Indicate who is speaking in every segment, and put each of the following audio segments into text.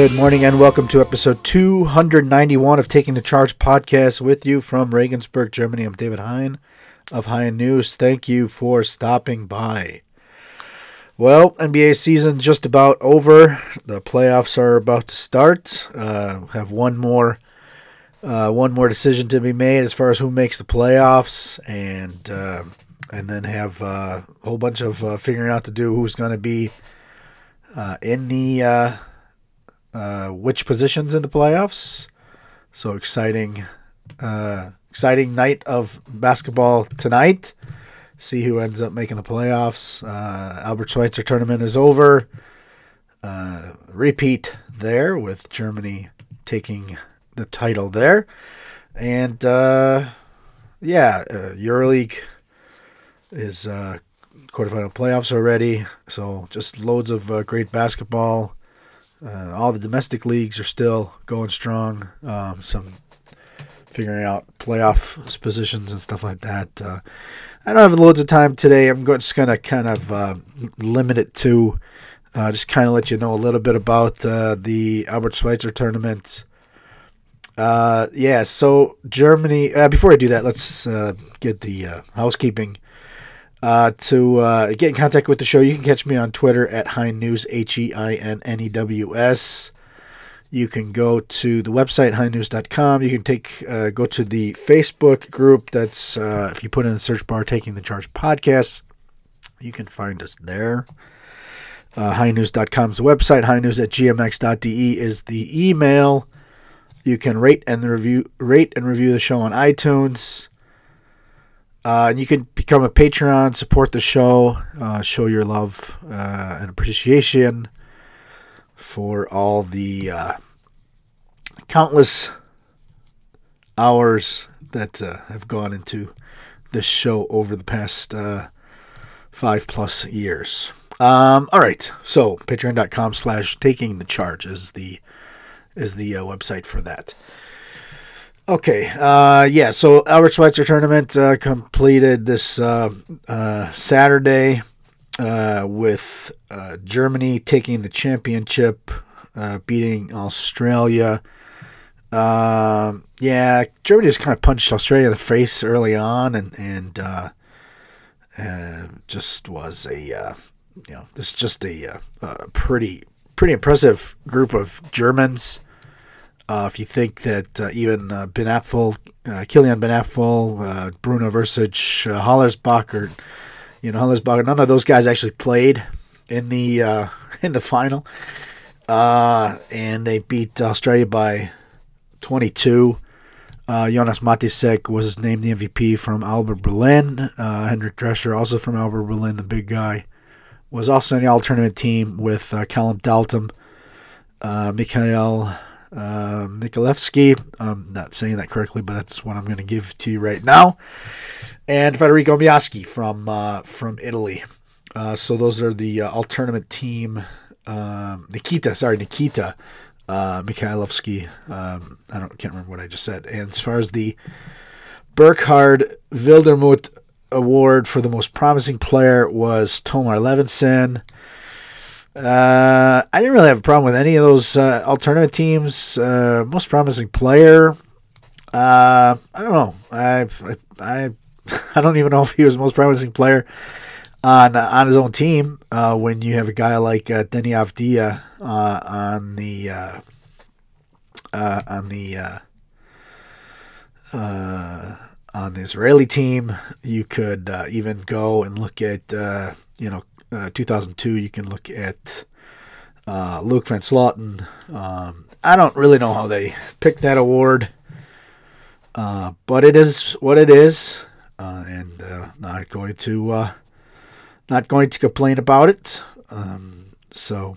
Speaker 1: Good morning and welcome to episode 291 of Taking the Charge podcast with you from Regensburg, Germany. I'm David Hein of Hein News. Thank you for stopping by. Well, NBA season just about over. The playoffs are about to start. Uh, have one more uh, one more decision to be made as far as who makes the playoffs, and uh, and then have uh, a whole bunch of uh, figuring out to do who's going to be uh, in the uh, which positions in the playoffs. So exciting, uh, exciting night of basketball tonight. See who ends up making the playoffs. Uh, Albert Schweitzer tournament is over. Uh, repeat there with Germany taking the title there, and uh, yeah, EuroLeague is quarterfinal playoffs already. So just loads of great basketball. Uh, all the domestic leagues are still going strong. Um, some figuring out playoff positions and stuff like that. Uh, I don't have loads of time today. I'm just gonna kind of uh, limit it to uh, just kind of let you know a little bit about uh, the Albert Schweitzer tournament. Uh, yeah, so Germany. Before I do that, let's get the housekeeping. Uh, to uh, get in contact with the show, you can catch me on Twitter at Hein News, H E I N N E W S. You can go to the website, heinnews.com. You can take uh, go to the Facebook group. That's, uh, if you put in the search bar, Taking the Charge Podcast, you can find us there. Uh, the website. Heinnews at gmx.de is the email. You can rate and review rate and review the show on iTunes. Uh, and you can become a Patreon, support the show, uh, show your love uh, and appreciation for all the uh, countless hours that uh, have gone into this show over the past uh, five plus years. Um, all right, so patreon.com slash taking the charge is the is the website for that. Okay, uh, yeah, so Albert Schweitzer tournament uh, completed this uh, uh, Saturday uh, with uh, Germany taking the championship, beating Australia. Um yeah, Germany just kind of punched Australia in the face early on, and and just was a you know this just a, a pretty pretty impressive group of Germans. Uh, if you think that uh, even uh, Binapfl, uh, Kilian Binapfl, uh, Bruno Versich, uh, Hollersbach, or you know Hollersbach, none of those guys actually played in the uh, in the final, uh, and they beat Australia by 22. Uh, Jonas Mattisseck was named the MVP from Alba Berlin. Henrik Drescher, also from Alba Berlin, the big guy, was also in the all tournament team with Callum Dalton, Mikhail uh. I'm not saying that correctly, but that's what I'm going to give to you right now. And Federico Miaschi from uh, from Italy. Uh, so those are the uh, all tournament team. Um, Nikita, sorry, Nikita uh, Mikhailovsky. Um, I don't can't remember what I just said. And as far as the Burkhard Wildermuth Award for the most promising player was Tomar Levinson. Uh, I didn't really have a problem with any of those uh, alternative teams. Uh, most promising player. Uh, I don't know. I, I I don't even know if he was most promising player on on his own team. Uh, when you have a guy like uh, Deni Avdija on the on the on the Israeli team, you could even go and look at you know uh, 2002. You can look at uh, Luc Van Slooten. Um, I don't really know how they picked that award, uh, but it is what it is, uh, and uh, not going to not going to complain about it. Um, so,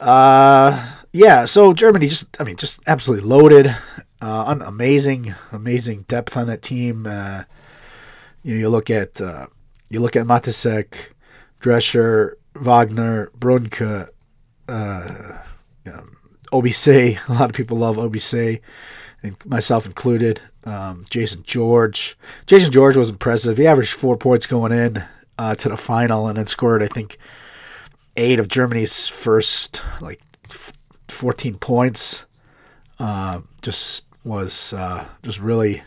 Speaker 1: yeah. So Germany just, I mean, just absolutely loaded. Amazing, amazing depth on that team. You know, you look at you look at Mattisseck, Drescher, Wagner, Brunke, uh, um, OBC. A lot of people love OBC, and myself included. Um, Jason George. Jason George was impressive. He averaged four points going in uh, to the final, and then scored, I think, eight of Germany's first like f- 14 points. Uh, just was uh, just really,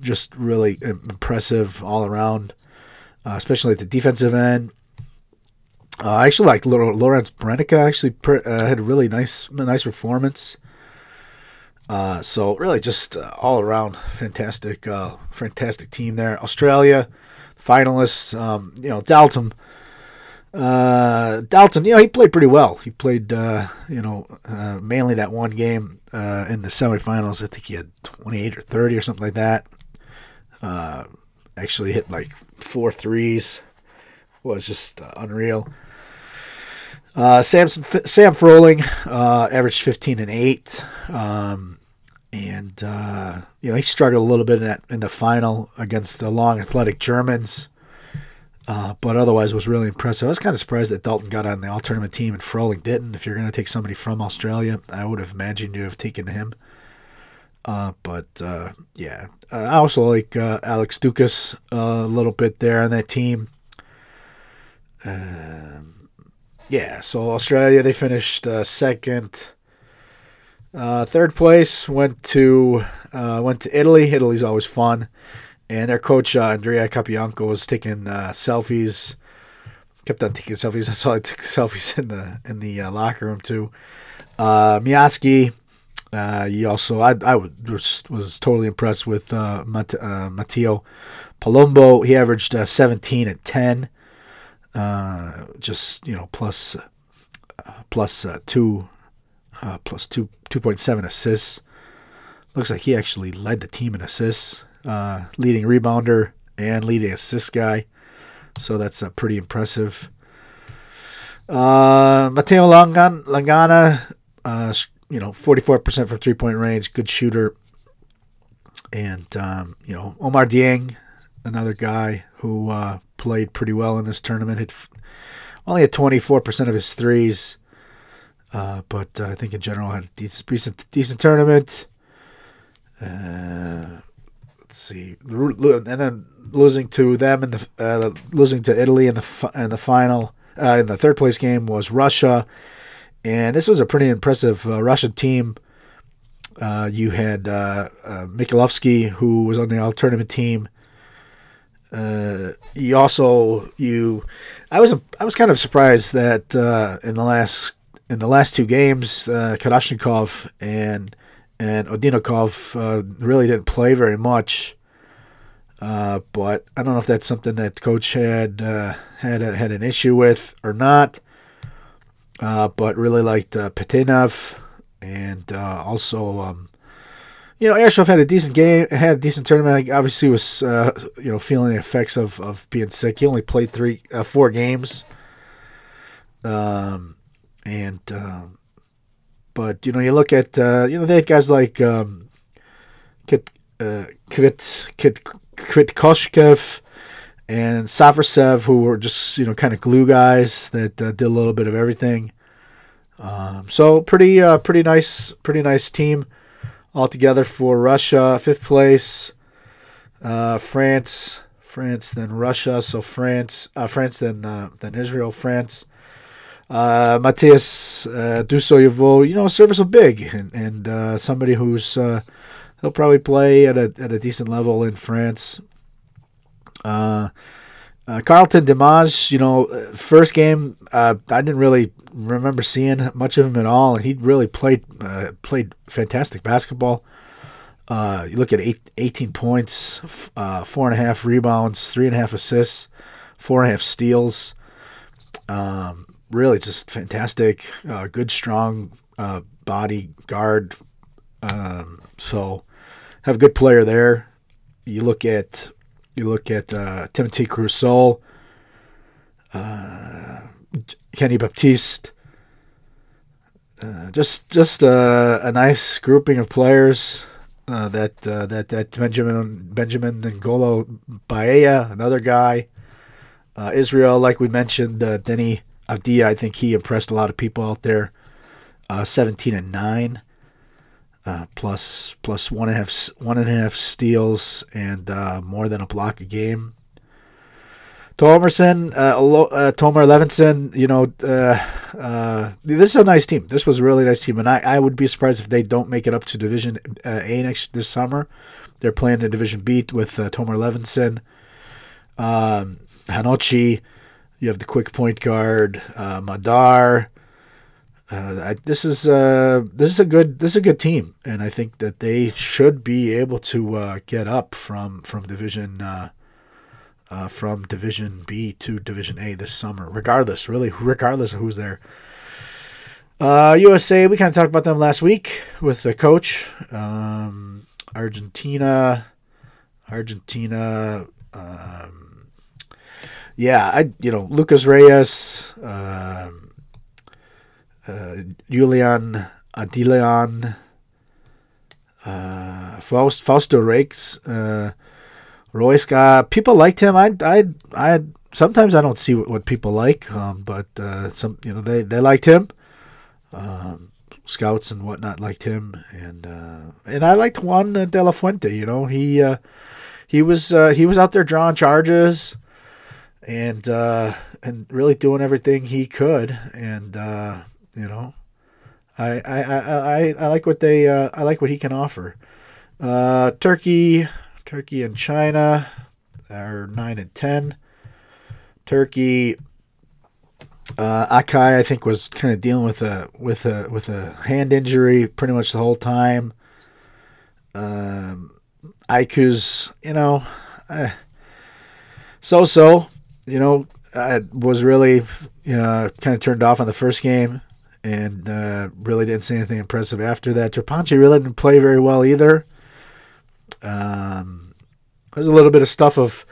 Speaker 1: just really impressive all around, uh, especially at the defensive end. Uh, I actually like Lorenz Brenneke. Actually, per, uh, had a really nice, nice performance. Uh, so really, just uh, all around fantastic, uh, fantastic team there. Australia finalists. Um, you know, Dalton. Uh, Dalton, you know, he played pretty well. He played, you know, mainly that one game in the semifinals. I think he had 28 or 30 or something like that. Actually hit like four threes. Was just uh, unreal. Uh, Samson, Sam Froling uh, averaged 15 and 8. Um, and, uh, you know, he struggled a little bit in, that, in the final against the long, athletic Germans. Uh, but otherwise was really impressive. I was kind of surprised that Dalton got on the all tournament team and Froling didn't. If you're going to take somebody from Australia, I would have imagined you have taken him. Uh, but yeah, I also like Alex Ducas a little bit there on that team. Um, yeah, so Australia they finished uh, second. Uh, third place went to uh, went to Italy. Italy's always fun, and their coach uh, Andrea Capobianco was taking uh, selfies. Kept on taking selfies. I saw he took selfies in the in the uh, locker room too. Uh, he also I I was was totally impressed with Mat- Matteo Palumbo. He averaged uh, 17 at 10. Uh, just you know plus uh, plus uh, two uh, plus two two point seven assists. Looks like he actually led the team in assists, uh, leading rebounder and leading assist guy. So that's uh, pretty impressive. Uh, Matteo Langan, Langana, uh, you know, 44% from three point range, good shooter. And, um, you know, Oumar Dieng, another guy who uh, played pretty well in this tournament. Hit only had 24% of his threes, uh, but uh, I think in general had a decent, decent, tournament. Uh, let's see, and then losing to them in the uh, losing to Italy in the in the final uh, in the third place game was Russia, and this was a pretty impressive Russian team. you had uh, Mikhailovsky, who was on the all tournament team. Uh, you also you, I was I was kind of surprised that uh, in the last in the last two games, uh, and and Odinokov uh, really didn't play very much. Uh, but I don't know if that's something that coach had uh, had a, had an issue with or not. Uh, but really liked uh, Petinov and uh, also um, you know, Airsoft had a decent game, had a decent tournament. Obviously, was uh, you know feeling the effects of, of being sick. He only played three, uh, four games. Um, and um, but you know, you look at uh, you know they had guys like um, Kit uh, Kvit Kit Kvitkoshkev and Safarsev, who were just you know kind of glue guys that uh, did a little bit of everything. Um, so pretty uh, pretty nice pretty nice team altogether for Russia. Fifth place, uh, France, France, then Russia. So France, uh, France, then uh, then Israel, France. Uh, Matthias uh, Dusoyevo, you know, serviceable big and, and uh, somebody who's uh, he'll probably play at a at a decent level in France. Uh, uh, Carlton Dimas, you know, first game uh, I didn't really remember seeing much of him at all, and he really played uh, played fantastic basketball. Uh, you look at eight, 18 points, uh, four and a half rebounds, three and a half assists, four and a half steals. Um, really, just fantastic. Uh, good, strong body guard. Um, so, have a good player there. You look at you look at uh, Timothy Crusoe, uh, Kenny Baptiste. Uh, just just a, a, nice grouping of players. Uh, that uh, that that Benjamin Benjamin Ngolo Baea, another guy. Uh, Israel, like we mentioned, uh, Deni Avdija, I think he impressed a lot of people out there. Uh, 17 and 9, uh, plus, plus one and a half, one and a half steals and uh, more than a block a game. Tomerson, uh, uh, Tomer Levinson, you know, uh, uh, this is a nice team. This was a really nice team, and I, I would be surprised if they don't make it up to Division uh, A next this summer. They're playing in Division B with Tomer Levinson, um, Hanochi. You have the quick point guard, Madar. Uh, I, this is uh, this is a good this is a good team, and I think that they should be able to uh, get up from from Division uh, uh, from Division B to Division A this summer. Regardless, really, regardless of who's there. Uh, USA, we kind of talked about them last week with the coach. Um, Argentina, Argentina. Um, yeah, I you know Lucas Reyes, um, uh, Julian Adilian, uh, Faust, Fausto Rakes, uh, Royska. People liked him. I I I sometimes I don't see what, what people like, um, but uh, some you know they they liked him. Um, scouts and whatnot liked him, and uh, and I liked Juan De La Fuente. You know he uh, he was uh, he was out there drawing charges, and uh, and really doing everything he could, and uh, you know. I, I, I, I, I like what they uh, I like what he can offer. Uh, Turkey, Turkey and China are nine and ten. Turkey, uh, Akai I think was kind of dealing with a with a with a hand injury pretty much the whole time. Um, Aiku's you know, uh, so so you know I was really you know kind of turned off on the first game and uh, really didn't see anything impressive after that. Trapanche really didn't play very well either. Um, there's a little bit of stuff of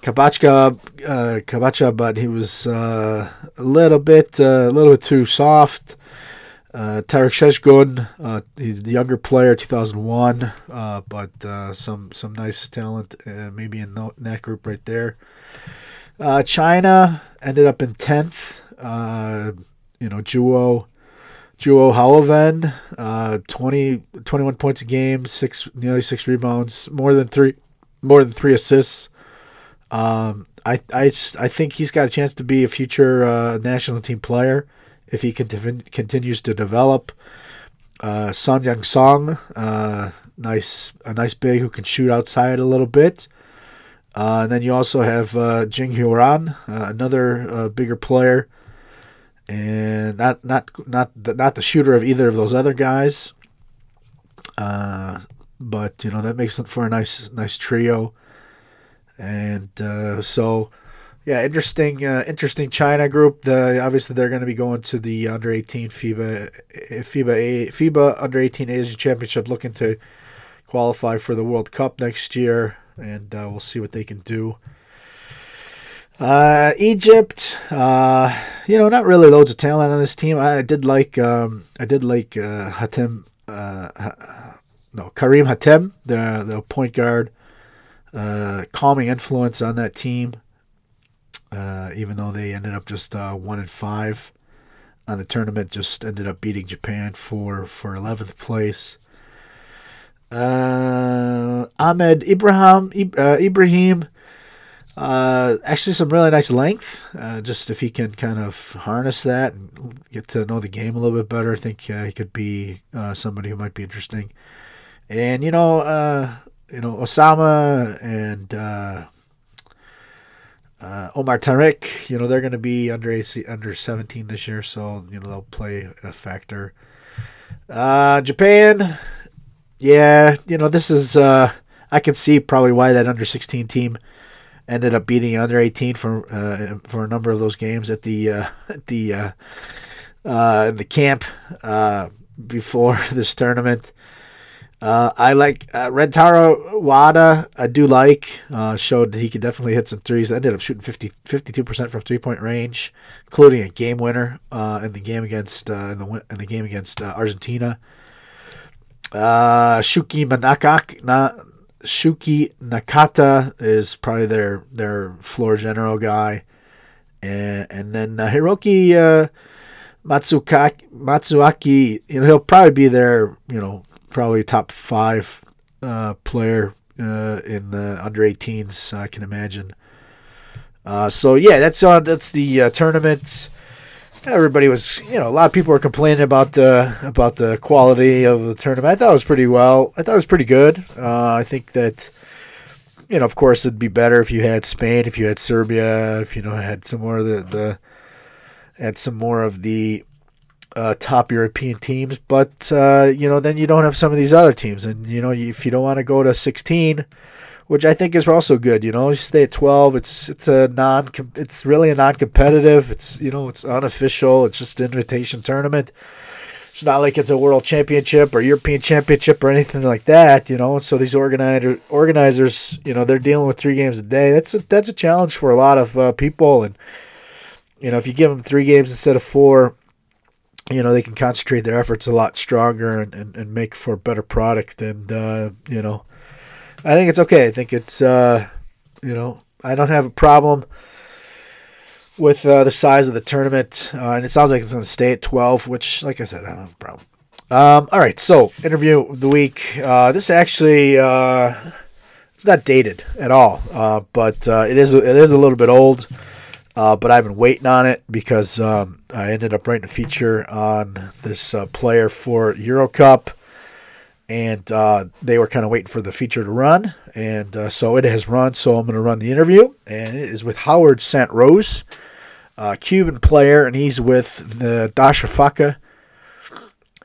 Speaker 1: Kabachka, uh, Kabacha, but he was uh, a little bit, uh, a little bit too soft. Uh, Tarek Sheshgun, uh, he's the younger player, 2001, uh, but some some nice talent, maybe in, tho- in that group right there. China ended up in 10th. You know, Juo, Juo Haloven, uh, 20, 21 points a game, six nearly six rebounds, more than three, more than three assists. Um, I I I think he's got a chance to be a future uh, national team player if he conti- continues to develop. Uh, Sun Young Song, uh, nice a nice big who can shoot outside a little bit. Uh, and then you also have uh, Jing Hyoran, uh, another uh, bigger player, and not not not the, not the shooter of either of those other guys. Uh, but you know that makes it for a nice nice trio, and uh, so yeah, interesting uh, interesting China group. The obviously they're going to be going to the under eighteen FIBA FIBA A, FIBA under eighteen Asian Championship, looking to qualify for the World Cup next year, and uh, we'll see what they can do. Uh, Egypt, uh, you know, not really loads of talent on this team. I, did like, um, I did like uh, Hatem, uh, no, Kareem Hatem, the the point guard, uh, calming influence on that team. Uh, even though they ended up just one and five on the tournament, just ended up beating Japan for for eleventh place. Ahmed Ibrahim, Ib- Ibrahim, uh, actually some really nice length. Uh, just if he can kind of harness that and get to know the game a little bit better, I think uh, he could be uh, somebody who might be interesting. And you know, uh, you know Osama and uh, Omar Tariq, you know they're going to be under AC, under 17 this year, so you know they'll play a factor. Uh, Japan, yeah, you know this is I can see probably why that under 16 team ended up beating under 18 for uh, for a number of those games at the uh, at the uh, uh, the camp uh, before this tournament. Uh, I like uh, Rentaro Wada. I do like. Uh, showed he could definitely hit some threes. Ended up shooting 52 percent from three point range, including a game winner uh, in the game against uh, in the in the game against uh, Argentina. Shuki Manakak, na, Shuki Nakata is probably their their floor general guy, and and then uh, Hiroki uh, Matsukaki, Matsuaki. You know he'll probably be their you know probably top five uh, player uh, in the under 18s. I can imagine. Uh, so yeah, that's. That's the uh, tournament. Everybody was, you know, a lot of people were complaining about the about the quality of the tournament. I thought it was pretty well. I thought it was pretty good. Uh, I think that, you know, of course, it'd be better if you had Spain, if you had Serbia, if you know had some more of the, the had some more of the uh, top European teams. But uh, you know, then you don't have some of these other teams, and you know, if you don't want to go to 16, which I think is also good. You know, you stay at 12. It's it's a non. It's really a non-competitive. It's you know, it's unofficial. It's just an invitation tournament. It's not like it's a world championship or European championship or anything like that, you know. So these organizer organizers, you know, they're dealing with three games a day. That's a, that's a challenge for a lot of uh, people, and you know, if you give them three games instead of four, you know, they can concentrate their efforts a lot stronger and, and, and make for a better product. And, uh, you know, I think it's okay. I think it's, uh, you know, I don't have a problem with uh, the size of the tournament. Uh, and it sounds like it's going to stay at 12, which, like I said, I don't have a problem. Um, all right, so interview of the week. Uh, this actually, uh, it's not dated at all, uh, but uh, it is it is a little bit old. Uh, but I've been waiting on it because um, I ended up writing a feature on this uh, player for Euro Cup, and uh, they were kind of waiting for the feature to run, and uh, so it has run. So I'm going to run the interview, and it is with Howard Sant-Roos, a Cuban player, and he's with the Darussafaka,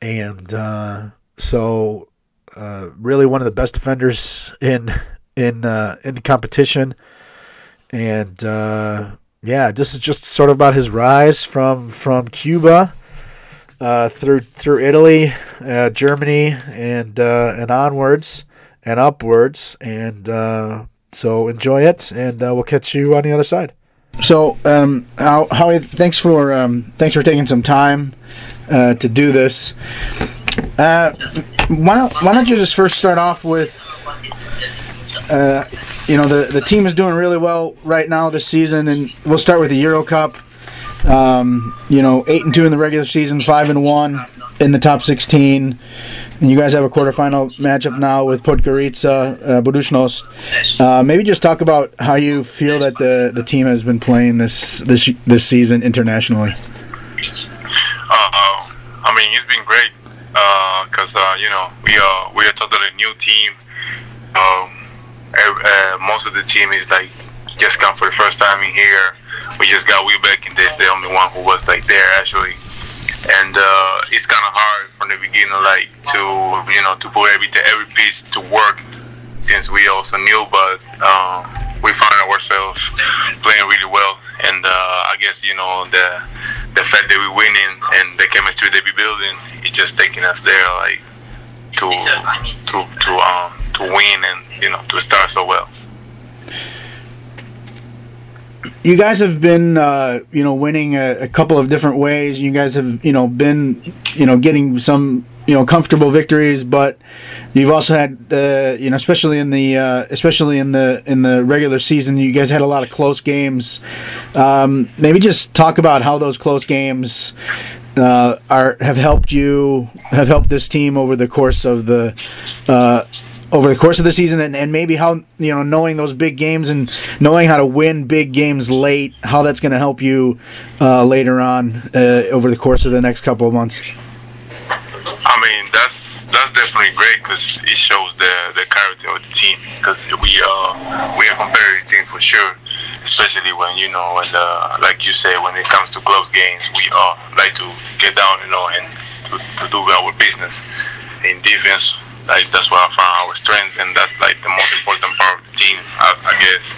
Speaker 1: and uh, so uh, really one of the best defenders in in in the competition, and yeah, this is just sort of about his rise from from Cuba uh, through through Italy, uh, Germany, and uh, and onwards and upwards. And uh, so enjoy it, and uh, we'll catch you on the other side.
Speaker 2: So, um, Howie, thanks for um, thanks for taking some time to do this. why don't why don't you just first start off with you know the the team is doing really well right now this season, and we'll start with the Euro Cup. Um, you know, eight and two in the regular season, five and one in the top 16. And you guys have a quarterfinal matchup now with Podgorica, uh, Budućnost. Uh, maybe just talk about how you feel that the, the team has been playing this this this season internationally.
Speaker 3: Uh, I mean, it's been great because uh, uh, you know we are we are totally new team. Um, uh, most of the team is like just come for the first time in here. We just got Will Beckendis, the only one who was like there actually. And uh, it's kind of hard from the beginning, like to you know to put every every piece to work, since we also knew, but uh, we found ourselves playing really well. And uh, I guess you know the the fact that we're winning and the chemistry that we're building is just taking us there, like to to to um to win and you know to start so well.
Speaker 2: You guys have been, uh, you know, winning a, a, couple of different ways. You guys have, you know, been, you know, getting some, you know, comfortable victories, but you've also had, uh, you know, especially in the, uh, especially in the in the regular season, you guys had a lot of close games. Um, maybe just talk about how those close games uh, are have helped you, have helped this team over the course of the uh, over the course of the season and, and maybe how you know knowing those big games and knowing how to win big games late how that's going to help you uh, later on uh, over the course of the next couple of months.
Speaker 3: I mean that's that's definitely great because it shows the the character of the team because we are we are competitive team for sure especially when you know when the, like you say when it comes to close games we are like to get down you know and to, to do our business in defense like that's where I found our strengths, and that's like the most important part of the team, I, I guess.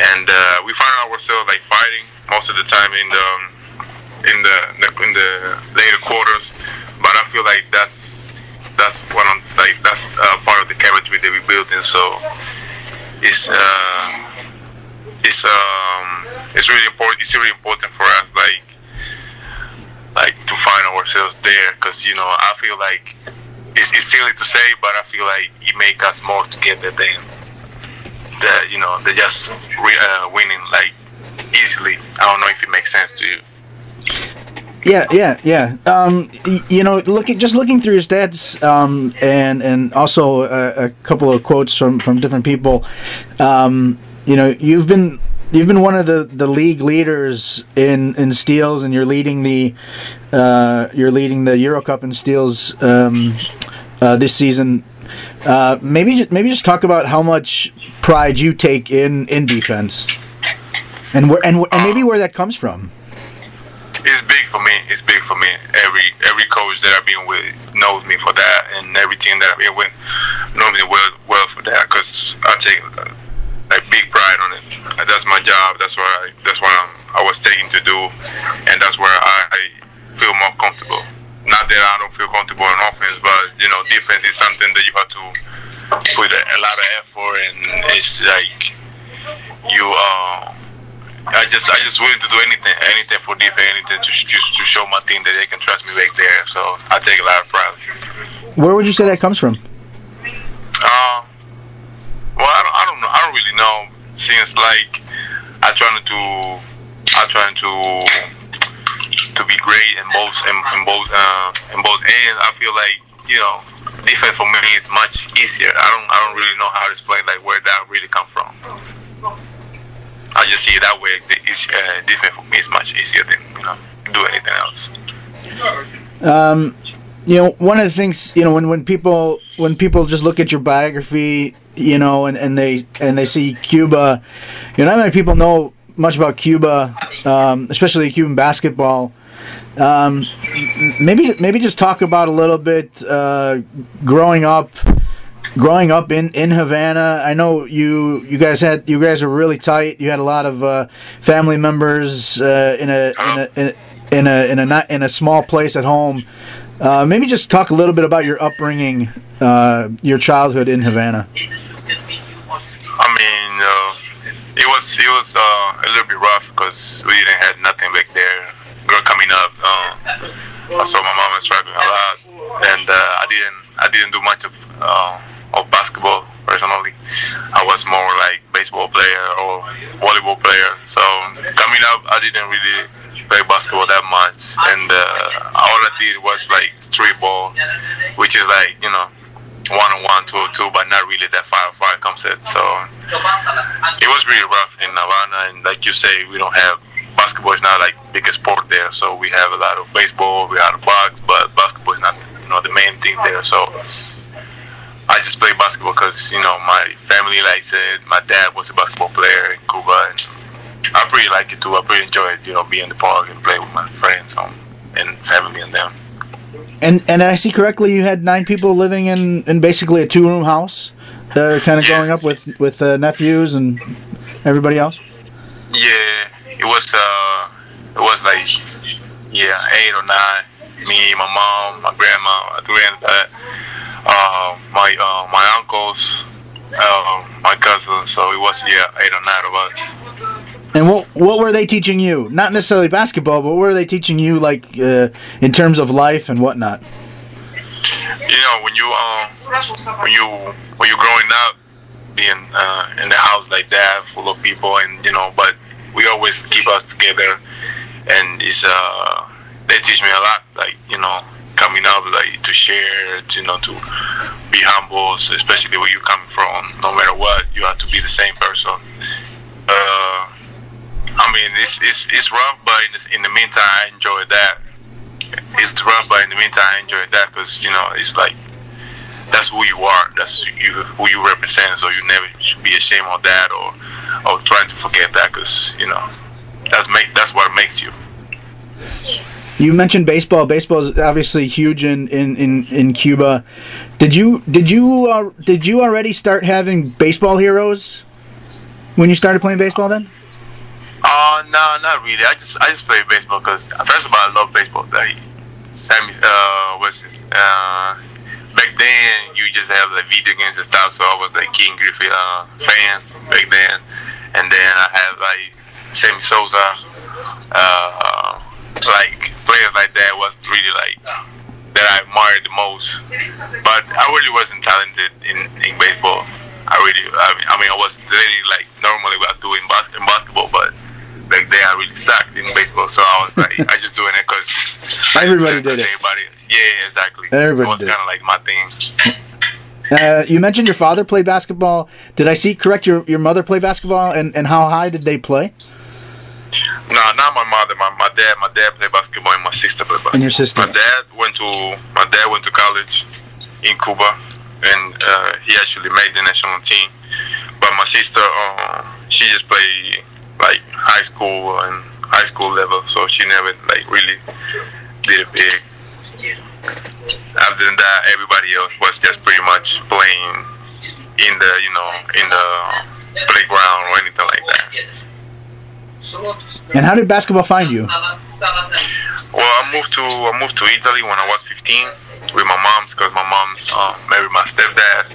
Speaker 3: And uh, we find ourselves like fighting most of the time in the in the, in the later quarters, but I feel like that's that's one of like that's uh, part of the chemistry that we built, and so it's uh, it's um it's really important. It's really important for us, like like to find ourselves there, because you know I feel like it's, it's silly to say, but I feel like it make us more together than the you know the just re, uh, winning like easily. I don't know if it makes sense to you.
Speaker 1: Yeah, yeah, yeah. Um, you know, looking just looking through your stats, um, and and also a, a couple of quotes from from different people. Um, you know, you've been you've been one of the, the league leaders in, in steals, and you're leading the uh, you're leading the Euro Cup in steals um, uh, this season. Uh, maybe maybe just talk about how much pride you take in, in defense, and where and, and maybe where that comes from.
Speaker 3: it's big for me. It's big for me. Every every coach that I've been with knows me for that, and every team that I've been with knows me well well for that. Cause I take like big pride on it. Uh, That's my job. That's what I that's what I'm, I was taken to do, and that's where I, I feel more comfortable. Not that I don't feel comfortable in offense, but you know, defense is something that you have to put a, a lot of effort, and it's like you. Uh, I just I just willing to do anything, anything for defense, anything to just to show my team that they can trust me back there. So I take a lot of pride.
Speaker 1: Where would you say that comes from?
Speaker 3: Uh, well, I don't, know. I don't really know. Since like I trying to I trying to to be great in both in, in both uh, in both ends. I feel like you know defense for me is much easier. I don't I don't really know how to explain like where that really come from. I just see it that way. Easy, uh, defense for me is much easier than you know do anything else.
Speaker 1: Um, you know, one of the things you know when, when people when people just look at your biography, you know, and, and they and they see Cuba, you know, not many people know much about Cuba, um, especially Cuban basketball. Um, maybe maybe just talk about a little bit uh, growing up, growing up in, in Havana. I know you you guys had you guys were really tight. You had a lot of uh, family members uh, in a in a in a in a in a, in a small place at home. Uh, maybe just talk a little bit about your upbringing, uh, your childhood in Havana.
Speaker 3: I mean, uh, it was it was uh, a little bit rough because we didn't have nothing back there. Girl coming up, uh, I saw my mom struggling a lot, and I didn't I didn't do much of of basketball personally. I was more like baseball player or volleyball player. So coming up, I didn't really play basketball that much, and uh, all I did was like street ball, which is like you know one on one, two on two, but not really that five far far concept. So it was really rough in Havana, and like you say, we don't have basketball is not like biggest sport there. So we have a lot of baseball, we have box, but basketball is not you know the main thing there. So I just play basketball because you know my family likes it. My dad was a basketball player in Cuba, and I pretty like it too. I pretty enjoy it, you know, being in the park and play with my friends um, and family and them.
Speaker 1: And and I see correctly, you had nine people living in, in basically a two room house, uh, kind of growing up with with uh, nephews and everybody else.
Speaker 3: Yeah, it was uh, it was like yeah, eight or nine. Me, my mom, my grandma, my granddad, uh, my uh, my uncles, uh, my cousins. So it was yeah, eight or nine of us.
Speaker 1: And what what were they teaching you? Not necessarily basketball, but what were they teaching you, like uh, in terms of life and whatnot?
Speaker 3: You know, when you um, when you when you growing up, being uh, in the house like that, full of people, and you know, but we always keep us together, and it's uh, they teach me a lot, like you know, coming up, like to share, to, you know, to be humble, especially where you come from. No matter what, you have to be the same person. Uh, I mean, it's it's it's rough, but in the, in the meantime, I enjoy that. It's rough, but in the meantime, I enjoy that because you know it's like that's who you are. That's you who you represent. So you never should be ashamed of that or or trying to forget that because you know that's make that's what makes you.
Speaker 1: You mentioned baseball. Baseball is obviously huge in, in, in, in Cuba. Did you did you uh, did you already start having baseball heroes when you started playing baseball? Then
Speaker 3: Uh, no, not really. I just I just play baseball because first of all, I love baseball. Like Sammy, uh, his, uh, back then you just have like video games and stuff. So I was like Ken Griffey uh, fan back then, and then I have like Sammy Sosa, uh, like players like that was really like that I admired the most. But I really wasn't talented in, in baseball. I really, I mean, I, mean, I was really like normally what I do in basketball, but back then I really sucked in baseball. So I was like, I just doing it because
Speaker 1: Everybody did it.
Speaker 3: Everybody, yeah, exactly.
Speaker 1: Everybody
Speaker 3: so it was kind of like my thing.
Speaker 1: Uh, you mentioned your father played basketball. Did I see correct? Your your mother played basketball, and, and how high did they play?
Speaker 3: No, not my mother. My, my dad. My dad played basketball, and my sister played basketball.
Speaker 1: And your sister.
Speaker 3: My dad went to my dad went to college in Cuba, and uh, he actually made the national team. But my sister, uh, she just played like high school and high school level, so she never like really did it big. Than that, everybody else was just pretty much playing in the you know in the playground or anything like that.
Speaker 1: And how did basketball find you?
Speaker 3: Well, I moved to I moved to Italy when I was 15 with my mom's because my mom's uh, married my stepdad.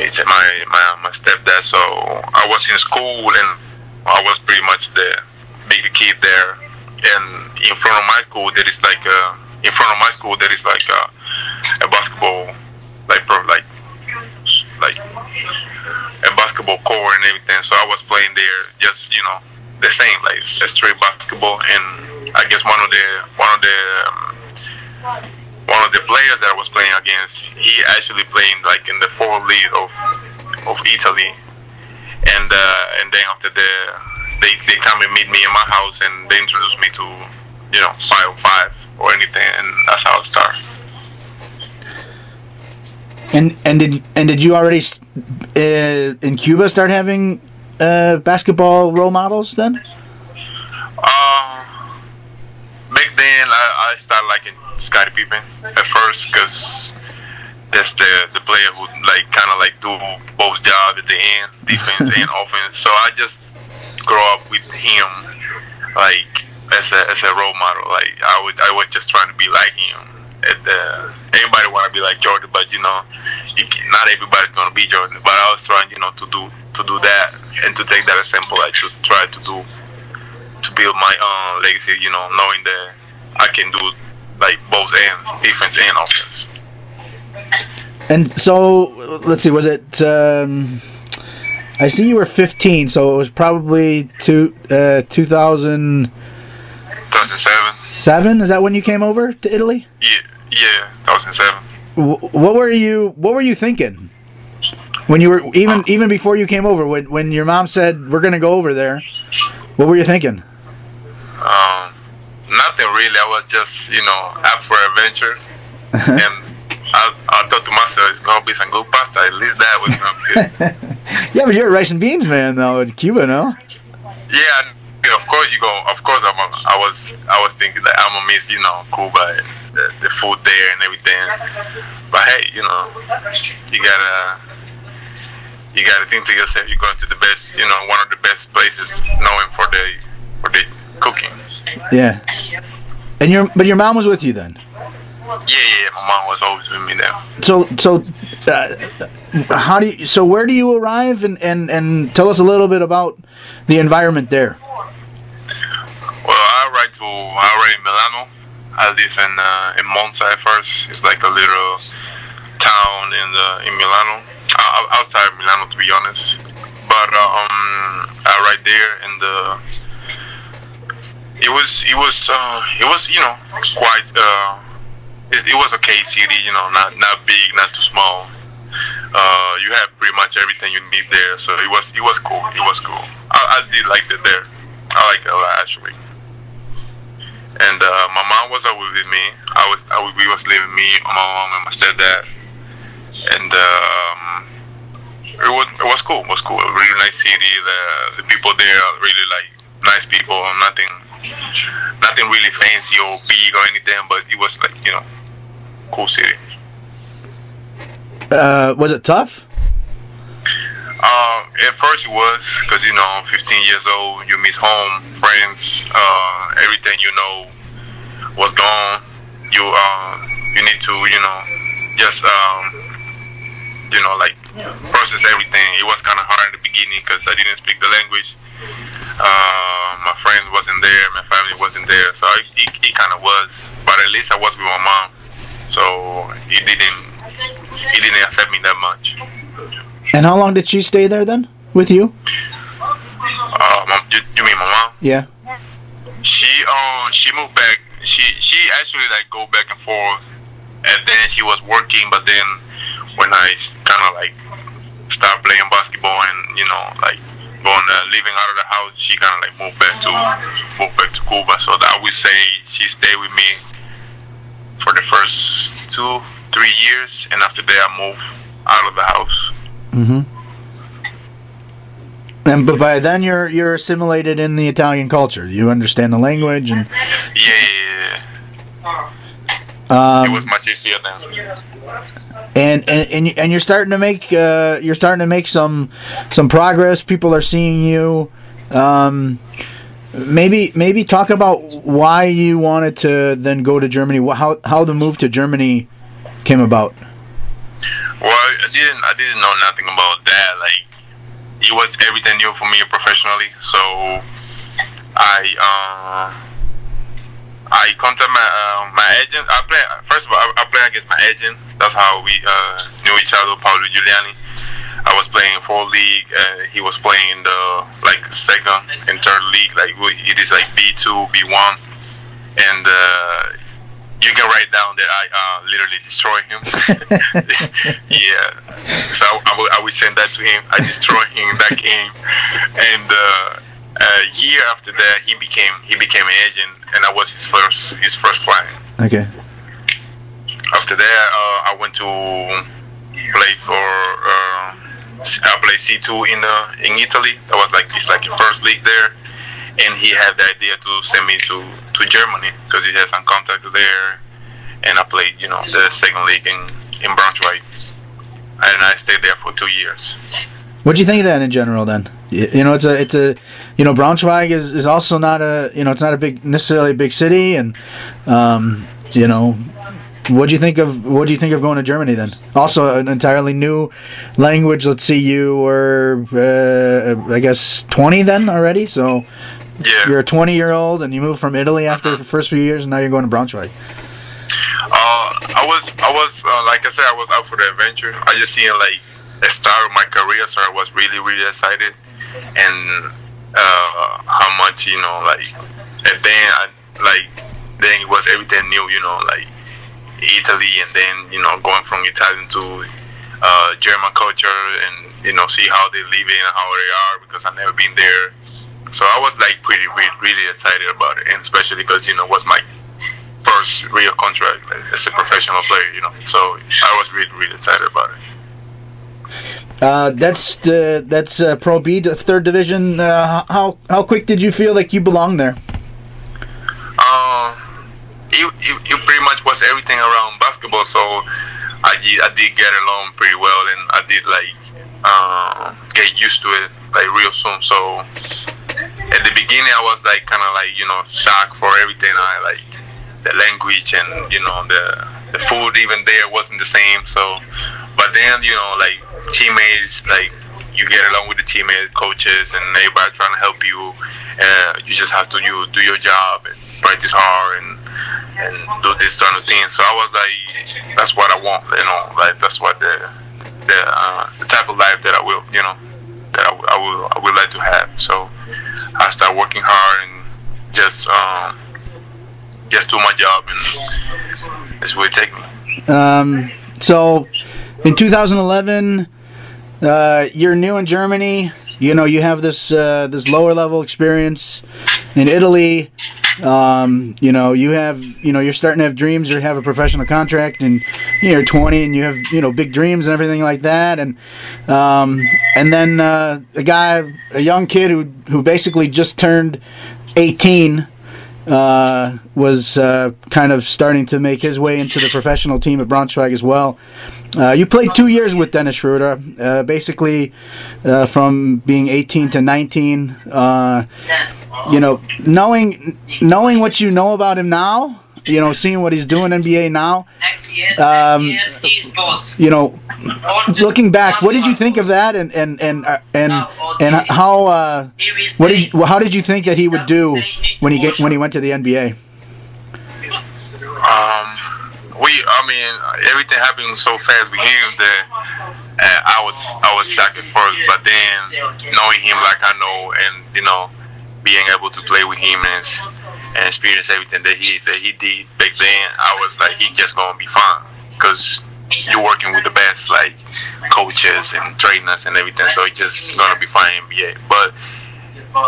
Speaker 3: It's my, my my stepdad. So I was in school and I was pretty much the big kid there. And in front of my school, there is like a, in front of my school there is like a, a basketball like pro, like like a basketball court and everything. So I was playing there, just you know, the same like a straight basketball. And I guess one of the one of the um, one of the players that I was playing against, he actually playing like in the fourth league of of Italy. And uh, and then after the they they come and meet me in my house and they introduce me to you know five on five or anything, and that's how it starts.
Speaker 1: And and did and did you already uh, in Cuba start having uh, basketball role models then?
Speaker 3: Uh, back then, I, I started liking Scottie Pippen at first because that's the the player who like kind of like do both jobs at the end, defense and offense. So I just grow up with him, like as a as a role model. Like I would I was just trying to be like him. And, uh, everybody want to be like Jordan, but you know, not everybody's gonna be Jordan. But I was trying, you know, to do to do that and to take that example. I should try to do to build my own legacy. You know, knowing that I can do like both ends, defense and offense.
Speaker 1: And so let's see, was it? Um, I see you were 15, so it was probably two, uh, 2007.
Speaker 3: 2007.
Speaker 1: Is that when you came over to Italy?
Speaker 3: Yeah, yeah, 2007.
Speaker 1: Wh- What were you What were you thinking when you were even even before you came over? When when your mom said we're gonna go over there, what were you thinking?
Speaker 3: Um, nothing really. I was just, you know, up for adventure, and I, I thought to myself, it's gonna be some good pasta. At least that was gonna be good.
Speaker 1: Yeah, but you're a rice and beans man though in Cuba, no?
Speaker 3: yeah, and, you know, of course you go. Of course, I'm. A, I was. I was thinking that I'm gonna miss, you know, Cuba and the, the food there and everything. But hey, you know, you gotta. You gotta think to yourself, you're going to the best, you know, one of the best places known for the for the cooking.
Speaker 1: Yeah. And your but your mom was with you then.
Speaker 3: Yeah, yeah, my mom was always with me there.
Speaker 1: So so uh, how do you so where do you arrive and, and and tell us a little bit about the environment there.
Speaker 3: Well, I arrived to I ride in Milano. I live in uh, in Monza at first. It's like a little town in the in Milano, uh, outside Milano to be honest. But um, I ride there, and the. it was it was uh, it was you know quite uh, it, it was okay city. You know, not not big, not too small. Uh, you have pretty much everything you need there, so it was it was cool. It was cool. I, I did like it there. I like it a lot actually. And uh, my mom was always with me. I was I, we was living me, my mom, and my stepdad. And um, it was it was cool. It was cool. A really nice city. The the people there are really like nice people. Nothing nothing really fancy or big or anything, but it was like you know cool city.
Speaker 1: Uh, was it tough?
Speaker 3: Uh, at first it was because you know, 15 years old, you miss home, friends, uh, everything you know was gone. You um, you need to you know just um, you know like process everything. It was kind of hard in the beginning because I didn't speak the language. Uh, my friends wasn't there, my family wasn't there, so it, it, it kind of was. But at least I was with my mom, so it didn't it didn't affect me that much.
Speaker 1: And how long did she stay there then with you?
Speaker 3: Uh, mom, you, you mean my mom?
Speaker 1: Yeah.
Speaker 3: She um she moved back. She she actually like go back and forth, and then she was working. But then when I kind of like start playing basketball and you know like going uh, leaving out of the house, she kind of like moved back to moved back to Cuba. So that would say she stayed with me for the first two three years, and after that I moved out of the house.
Speaker 1: Mm-hmm. And but by then you're you're assimilated in the Italian culture. You understand the language and
Speaker 3: Yeah, yeah, yeah. it
Speaker 1: um,
Speaker 3: was much easier then.
Speaker 1: and and and, and you're starting to make uh, you're starting to make some some progress. People are seeing you. Um, maybe maybe talk about why you wanted to then go to Germany. How how the move to Germany came about.
Speaker 3: Well, I didn't. I didn't know nothing about that. Like, it was everything new for me professionally. So, I uh, I contact my uh, my agent. I play first of all. I, I play against my agent. That's how we uh, knew each other, Paolo Giuliani. I was playing in four league. Uh, he was playing the like second and third league. Like it is like B two, B one, and uh, you can write down that I uh, literally destroy him. yeah. So I, would, I would send that to him. I destroyed him that game, and uh, a year after that, he became he became an agent, and I was his first his first client.
Speaker 1: Okay.
Speaker 3: After that, uh, I went to play for. Uh, I played C two in uh, in Italy. That was like it's like the first league there, and he had the idea to send me to to Germany because he had some contacts there, and I played you know the second league in in Braunschweig, and I stayed there for two years.
Speaker 1: What do you think of that in general? Then you know, it's a it's a you know Braunschweig is, is also not a you know it's not a big necessarily a big city, and um, you know, what do you think of what do you think of going to Germany then? Also, an entirely new language. Let's see, you were uh, I guess twenty then already, so
Speaker 3: Yeah.
Speaker 1: you're a twenty year old and you moved from Italy after the first few years, and now you're going to Braunschweig.
Speaker 3: Uh, I was, I was, uh, like I said, I was out for the adventure. I just seen like the start of my career, so I was really, really excited, and uh, how much you know, like, and then I like, then it was everything new, you know, like Italy, and then you know, going from Italian to uh, German culture, and you know, see how they live and how they are, because I've never been there. So I was like pretty, really, really excited about it, and especially because you know, was my first real contract as a professional player, you know. So I was really, really excited about it.
Speaker 1: Uh, that's the that's uh, Pro B, the third division. Uh, how how quick did you feel like you belonged there?
Speaker 3: Um, it, it pretty much was everything around basketball, so I did, I did get along pretty well, and I did like uh, get used to it like real soon. So at the beginning, I was like kind of like you know shocked for everything. I like the language and you know the the food even there wasn't the same. So, but then you know like teammates like you get along with the teammates, coaches, and everybody trying to help you. Uh, you just have to you do your job and practice hard and and do this kind of thing. So I was like, that's what I want, you know, like that's what the the uh, the type of life that I will, you know, that I, I will I would like to have. So I start working hard and just um just do my job and that's where it take me.
Speaker 1: Um, so, in 2011, uh, you're new in Germany. You know, you have this uh, this lower level experience in Italy. Um, you know, you have you know you're starting to have dreams. You have a professional contract, and you're 20, and you have you know big dreams and everything like that. And um, and then uh, a guy, a young kid who who basically just turned 18 uh, was uh, kind of starting to make his way into the professional team at Braunschweig as well. Uh, you played two years with Dennis Schroeder, uh, basically uh, from being 18 to 19. Uh, you know, knowing knowing what you know about him now, you know, seeing what he's doing NBA now.
Speaker 4: Um,
Speaker 1: You know, looking back, what did you think of that, and and and uh, and and how what did you, how did you think that he would do when he get when he went to the NBA?
Speaker 3: Um, we, I mean, everything happened so fast with him that uh, I was, I was shocked at first. But then knowing him like I know, and you know, being able to play with him and, and experience everything that he that he did back then, I was like, he just gonna be fine because you're working with the best like coaches and trainers and everything, so he just gonna be fine in NBA. But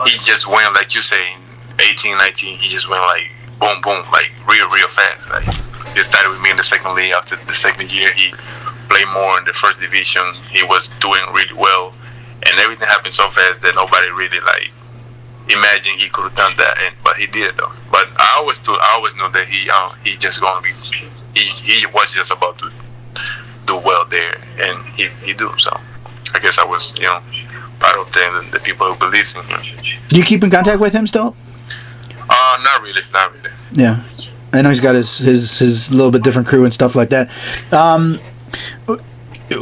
Speaker 3: he just went like you say, 18, 19, he just went like boom, boom, like real, real fast. Like he started with me in the second league. After the second year, he played more in the first division. He was doing really well, and everything happened so fast that nobody really like imagined he could have done that. And but he did though. But I always thought, I always knew that he, uh, he just gonna be, he, he was just about to do well there, and he, he do. So I guess I was, you know, part of the the people who believes in him.
Speaker 1: Do you keep in contact with him still?
Speaker 3: Uh, not really, not really.
Speaker 1: Yeah, I know he's got his his his little bit different crew and stuff like that. Um,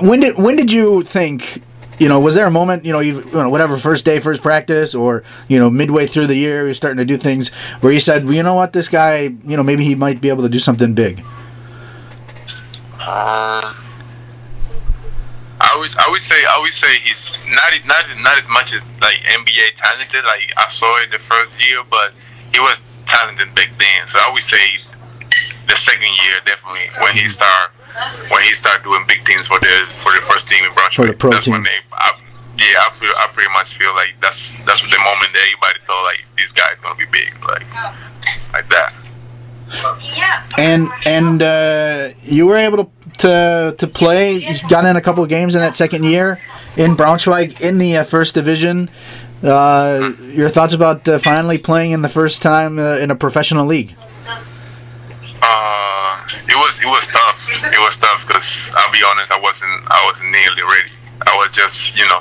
Speaker 1: when did when did you think? You know, was there a moment, you know, you, know, whatever, first day, first practice, or you know, midway through the year, you're starting to do things where you said, well, you know what, this guy, you know, maybe he might be able to do something big.
Speaker 3: Um, I always, I always say, I always say he's not, not, not as much as like NBA talented. Like I saw it the first year, but he was talented back then. So I always say the second year definitely when he start, when he start doing big things for the for the first team in Brunswick.
Speaker 1: For the pro
Speaker 3: that's when they, I, yeah, I feel, I pretty much feel like that's that's the moment that everybody thought like this guy's gonna be big, like like that.
Speaker 1: And and uh, you were able to to to play. You got in a couple of games in that second year in Braunschweig in the uh, first division. Uh, your thoughts about uh, finally playing in the first time uh, in a professional league?
Speaker 3: Uh, it was it was tough. It was tough because I'll be honest, I wasn't I wasn't nearly ready. I was just you know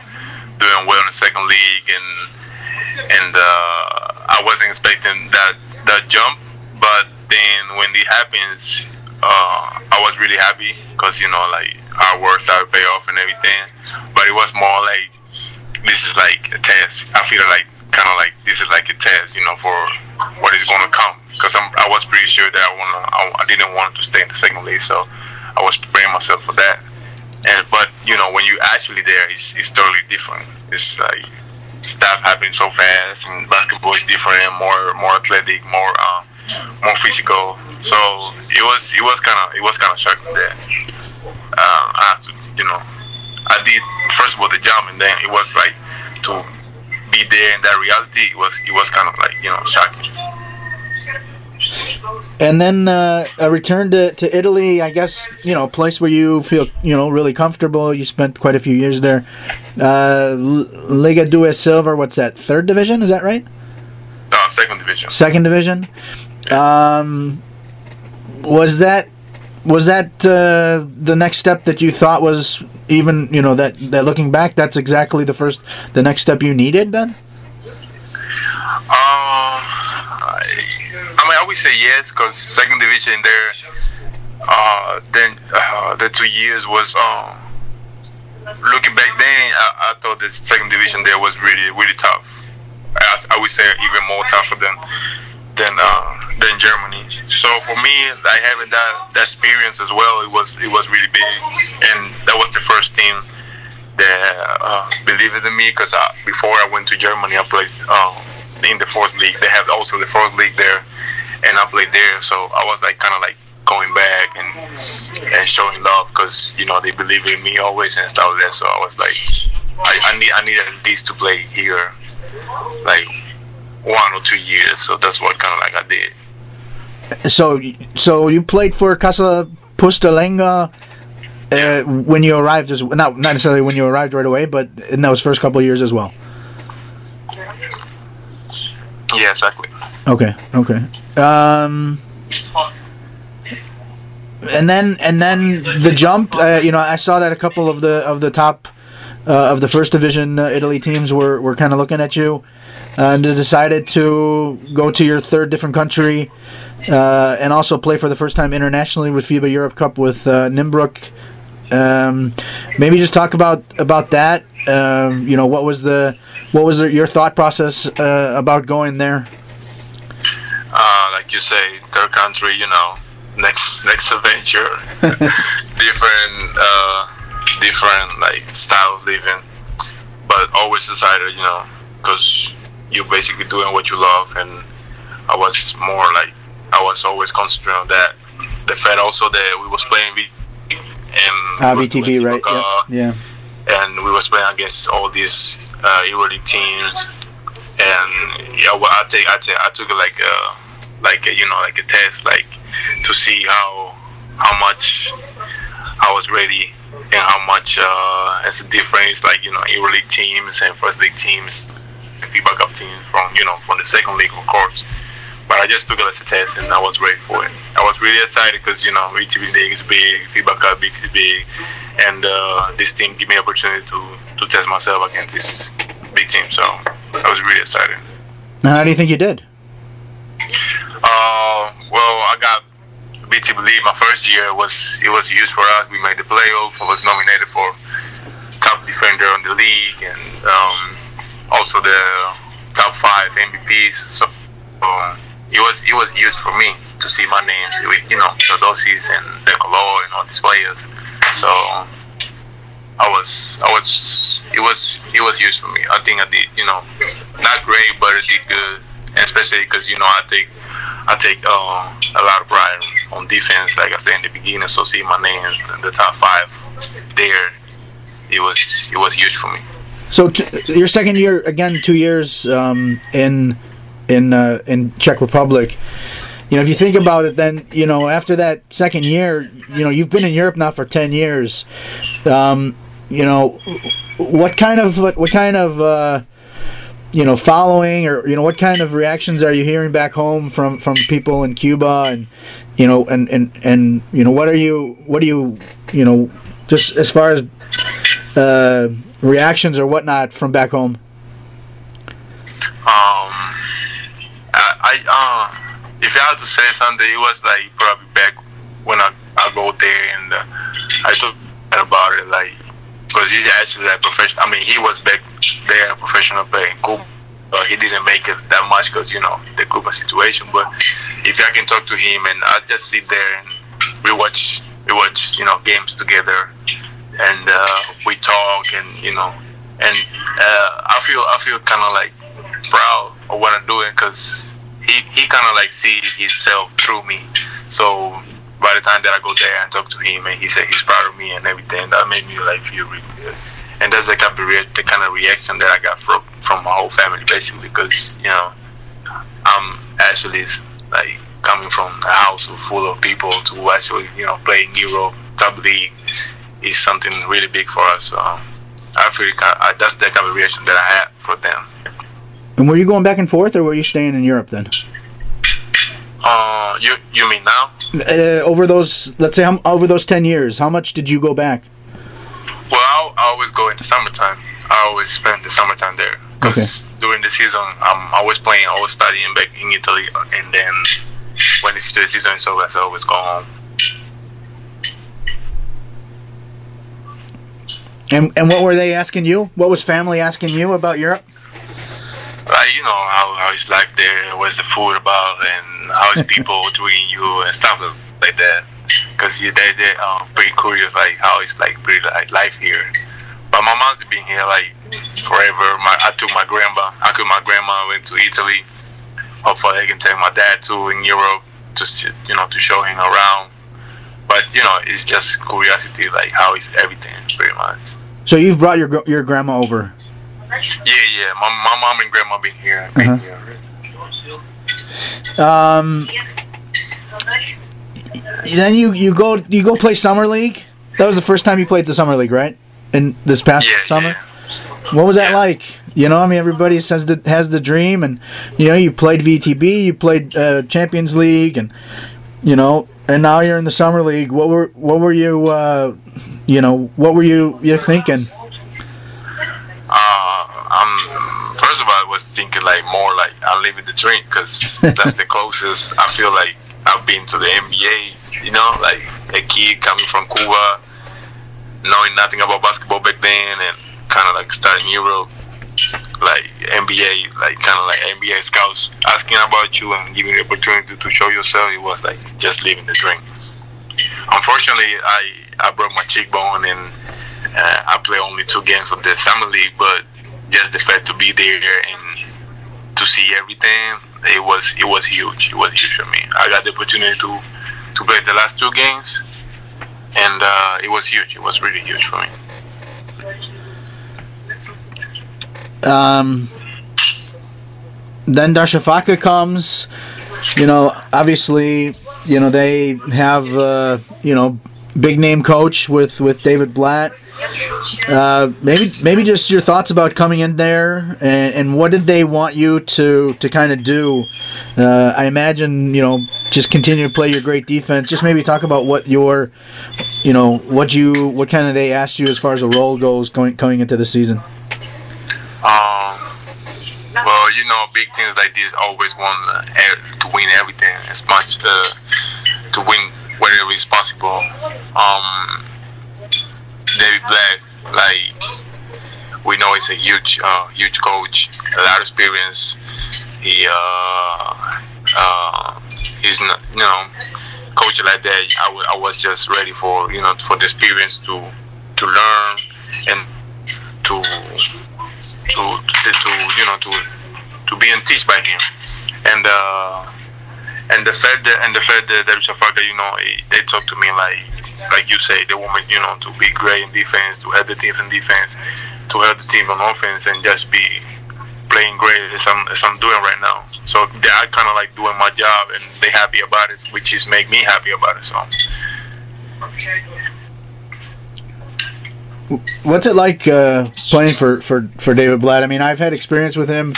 Speaker 3: doing well in the second league and and uh, I wasn't expecting that that jump. But then when it happens, uh, I was really happy because you know like our work started to pay off and everything. But it was more like this is like a test. I feel like kind of like this is like a test, you know, for what is going to come. Because I was pretty sure that I wanna, I, I didn't want to stay in the second league, so I was preparing myself for that. And but you know, when you actually there, it's, it's totally different. It's like stuff happens so fast, and basketball is different, more more athletic, more um, more physical. So it was it was kind of it was kind of shocking there. Uh, I have to, you know, I did first of all the jump, and then it was like to be there in that reality. It was it was kind of like you know shocking.
Speaker 1: And then uh, a return to, to Italy, I guess, you know, a place where you feel, you know, really comfortable. You spent quite a few years there. Uh, Lega Due Silver, what's that, third division? Is that right?
Speaker 3: No, second division.
Speaker 1: Second division? Um, was that was that uh, the next step that you thought was even you know that that looking back that's exactly the first the next step you needed then
Speaker 3: Um, I, I mean, I would say yes, because second division there. Uh, then uh, the two years was um. Looking back then, I, I thought the second division there was really really tough. I, I would say even more tougher than than uh, than Germany. So for me, I having that that experience as well, it was it was really big, and that was the first team that uh, believed in me because before I went to Germany, I played uh, in the fourth league. They have also the fourth league there, and I played there. So I was like kind of like going back and and showing love because you know they believe in me always and stuff like that. So I was like, I, I need I need at least to play here, like one or two years. So that's what kind of like I did.
Speaker 1: so so you played for Casa Pustalenga uh, when you arrived as not not necessarily when you arrived right away but in those first couple of years as well
Speaker 3: Yeah, exactly.
Speaker 1: okay okay um and then and then the jump uh, you know i saw that a couple of the of the top uh, of the first division uh, italy teams were, were kind of looking at you and they decided to go to your third different country uh, and also play for the first time internationally with FIBA Europe Cup with uh, Nymburk. Um, maybe just talk about about that. Um, you know, what was the what was your thought process uh, about going there?
Speaker 3: Uh, like you say, third country, you know, next next adventure, different uh, different like style of living, but always decided, you know, because you're basically doing what you love, and I was more like I was always concentrating on that. The fact also that we was playing V and
Speaker 1: Uh,
Speaker 3: we was
Speaker 1: VTB, right?
Speaker 3: FIBA,
Speaker 1: Yeah. yeah.
Speaker 3: and we was playing against all these uh, EuroLeague teams. And yeah, well, I take I take I took it like a like a, you know like a test like to see how how much I was ready and how much uh, it's a difference like you know EuroLeague teams and first league teams, FIBA Cup teams from you know from the second league of course. But I just took it as a test and I was ready for it. I was really excited because you know VTB League is big, FIBA Cup big is big, and uh, this team gave me an opportunity to to test myself against this big team. So I was really excited.
Speaker 1: Now, how do you think you did?
Speaker 3: Uh, well, I got VTB League my first year was it was huge for us. We made the playoff. I was nominated for top defender on the league and um, also the top five MVPs. So um, it was it was huge for me to see my names with you know Teodosic and De Colo and all these players. So I was I was it was it was huge for me. I think I did you know not great, but I did good, especially because you know I take I take uh, a lot of pride on defense. Like I said in the beginning, so see my name in the top five there, it was it was huge for me.
Speaker 1: So t- your second year again, two years um, in in uh, in Czech Republic. You know, if you think about it, then you know after that second year, you know you've been in Europe now for ten years. Um, you know, what kind of what, what kind of uh, you know following or you know what kind of reactions are you hearing back home from from people in Cuba and you know and and and you know what are you what do you you know just as far as uh, reactions or whatnot from back home?
Speaker 3: Um, I, I uh, if I had to say something, it was like probably back when I, I go there and uh, I talk about it like because he's actually like professional. I mean, he was back there a professional player in Cuba. Uh, he didn't make it that much because you know the Cuba situation. But if I can talk to him and I just sit there and we watch we watch you know games together and uh, we talk and you know and uh, I feel I feel kind of like proud of what I'm doing because he, he kind of like see himself through me. So by the time that I go there and talk to him and he said he's proud of me and everything, that made me like feel really good. And that's the kind of the kind of reaction that I got from from my whole family basically because you know I'm actually like coming from a house full of people to actually you know play in Europe top league is something really big for us. So um, I feel I, that's the kind of reaction that I had for them.
Speaker 1: And were you going back and forth, or were you staying in Europe then?
Speaker 3: Uh, you you mean now?
Speaker 1: Uh, over those, let's say, over those ten years, how much did you go back?
Speaker 3: Well, I, I always go in the summertime. I always spend the summertime there because
Speaker 1: Okay.
Speaker 3: during the season I'm always playing, always studying back in Italy, and then when the season is over, I always go home.
Speaker 1: And and what were they asking you? What was family asking you about Europe?
Speaker 3: like you know how, how is life there? What's the food about? And how is people treating you and stuff like that? Because they they um pretty curious like how it's like pretty like life here? But my mom's been here like forever. My i took my grandma i took my grandma went to italy. Hopefully i can take my dad too in europe just you know to show him around. But you know it's just curiosity like how is everything pretty much
Speaker 1: So you've brought your your grandma over.
Speaker 3: yeah yeah my, my mom and grandma been here been
Speaker 1: Uh-huh.
Speaker 3: here
Speaker 1: Um, then you you go you go play summer league. That was the first time you played the summer league, right? In this past
Speaker 3: yeah
Speaker 1: summer.
Speaker 3: yeah.
Speaker 1: What was that
Speaker 3: Yeah.
Speaker 1: like? You know, I mean, everybody says that has the dream, and you know, you played VTB, you played uh, Champions League, and you know, and now you're in the summer league. What were what were you, uh, you know, what were you you thinking?
Speaker 3: Uh, I'm first of all, I was thinking like more like I'm living the dream because that's the closest I feel like I've been to the NBA. You know, like a kid coming from Cuba, knowing nothing about basketball back then, and kind of like starting Europe, like NBA, like kind of like NBA scouts asking about you and giving you the opportunity to show yourself. It was like just living the dream. Unfortunately, I I broke my cheekbone and uh, I play only two games of the summer league, but just the fact to be there and to see everything, it was it was huge. It was huge for me. I got the opportunity to to play the last two games, and uh, it was huge. It was really huge for me.
Speaker 1: Um, then Darussafaka comes. You know, obviously, you know they have uh, you know big name coach with with David Blatt. Uh, maybe maybe just your thoughts about coming in there and, and what did they want you to to kind of do? Uh, I imagine you know just continue to play your great defense. Just maybe talk about what your you know what you what kind of they asked you as far as the role goes going coming into the season.
Speaker 3: Um, well, you know, big teams like this always want to win everything as much uh, to win whatever is possible. Um, David Blatt, like we know, he's a huge, uh, huge coach, a lot of experience. He, uh, uh, he's not, you know, coach like that. I, w- I was just ready for, you know, for the experience to to learn and to to to, to you know to to be teach by him and uh and the that and the fact that Darussafaka, you know, they talk to me like like you say, they want you know, to be great in defense, to help the team in defense, to help the team on offense, and just be playing great as I'm as I'm doing right now. So are kind of like doing my job, and they happy about it, which is make me happy about it. So.
Speaker 1: What's it like uh, playing for, for, for David Blatt? I mean, I've had experience with him,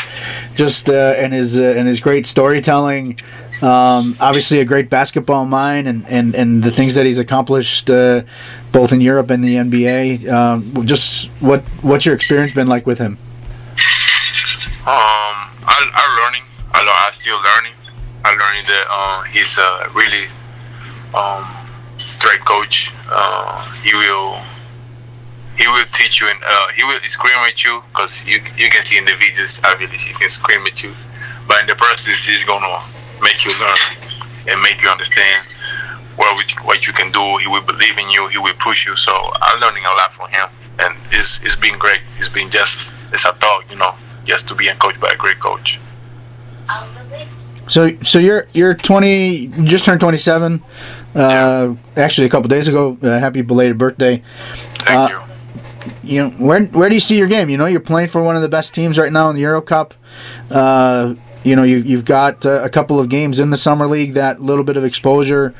Speaker 1: just uh, and his uh, and his great storytelling. Um, obviously, a great basketball mind, and, and, and the things that he's accomplished uh, both in Europe and the NBA. Um, just what what's your experience been like with him?
Speaker 3: Um, I, I'm learning. I, I'm still learning. I'm learning that uh, he's a really um, straight coach. Uh, he will he will teach you and uh, he will scream at you because you you can see in the videos obviously he can scream at you, but in the process he's gonna make you learn and make you understand what we, what you can do. He will believe in you. He will push you. So I'm learning a lot from him, and it's it's been great. It's been just as I thought, you know, just to be coached by a great coach.
Speaker 1: So so you're you're 20, you just turned 27. Uh, actually, a couple days ago. Uh, happy belated birthday.
Speaker 3: Thank
Speaker 1: Uh,
Speaker 3: you.
Speaker 1: You know where where do you see your game? You know you're playing for one of the best teams right now in the Euro Cup. Uh, you know you you've got uh, a couple of games in the summer league that little bit of exposure.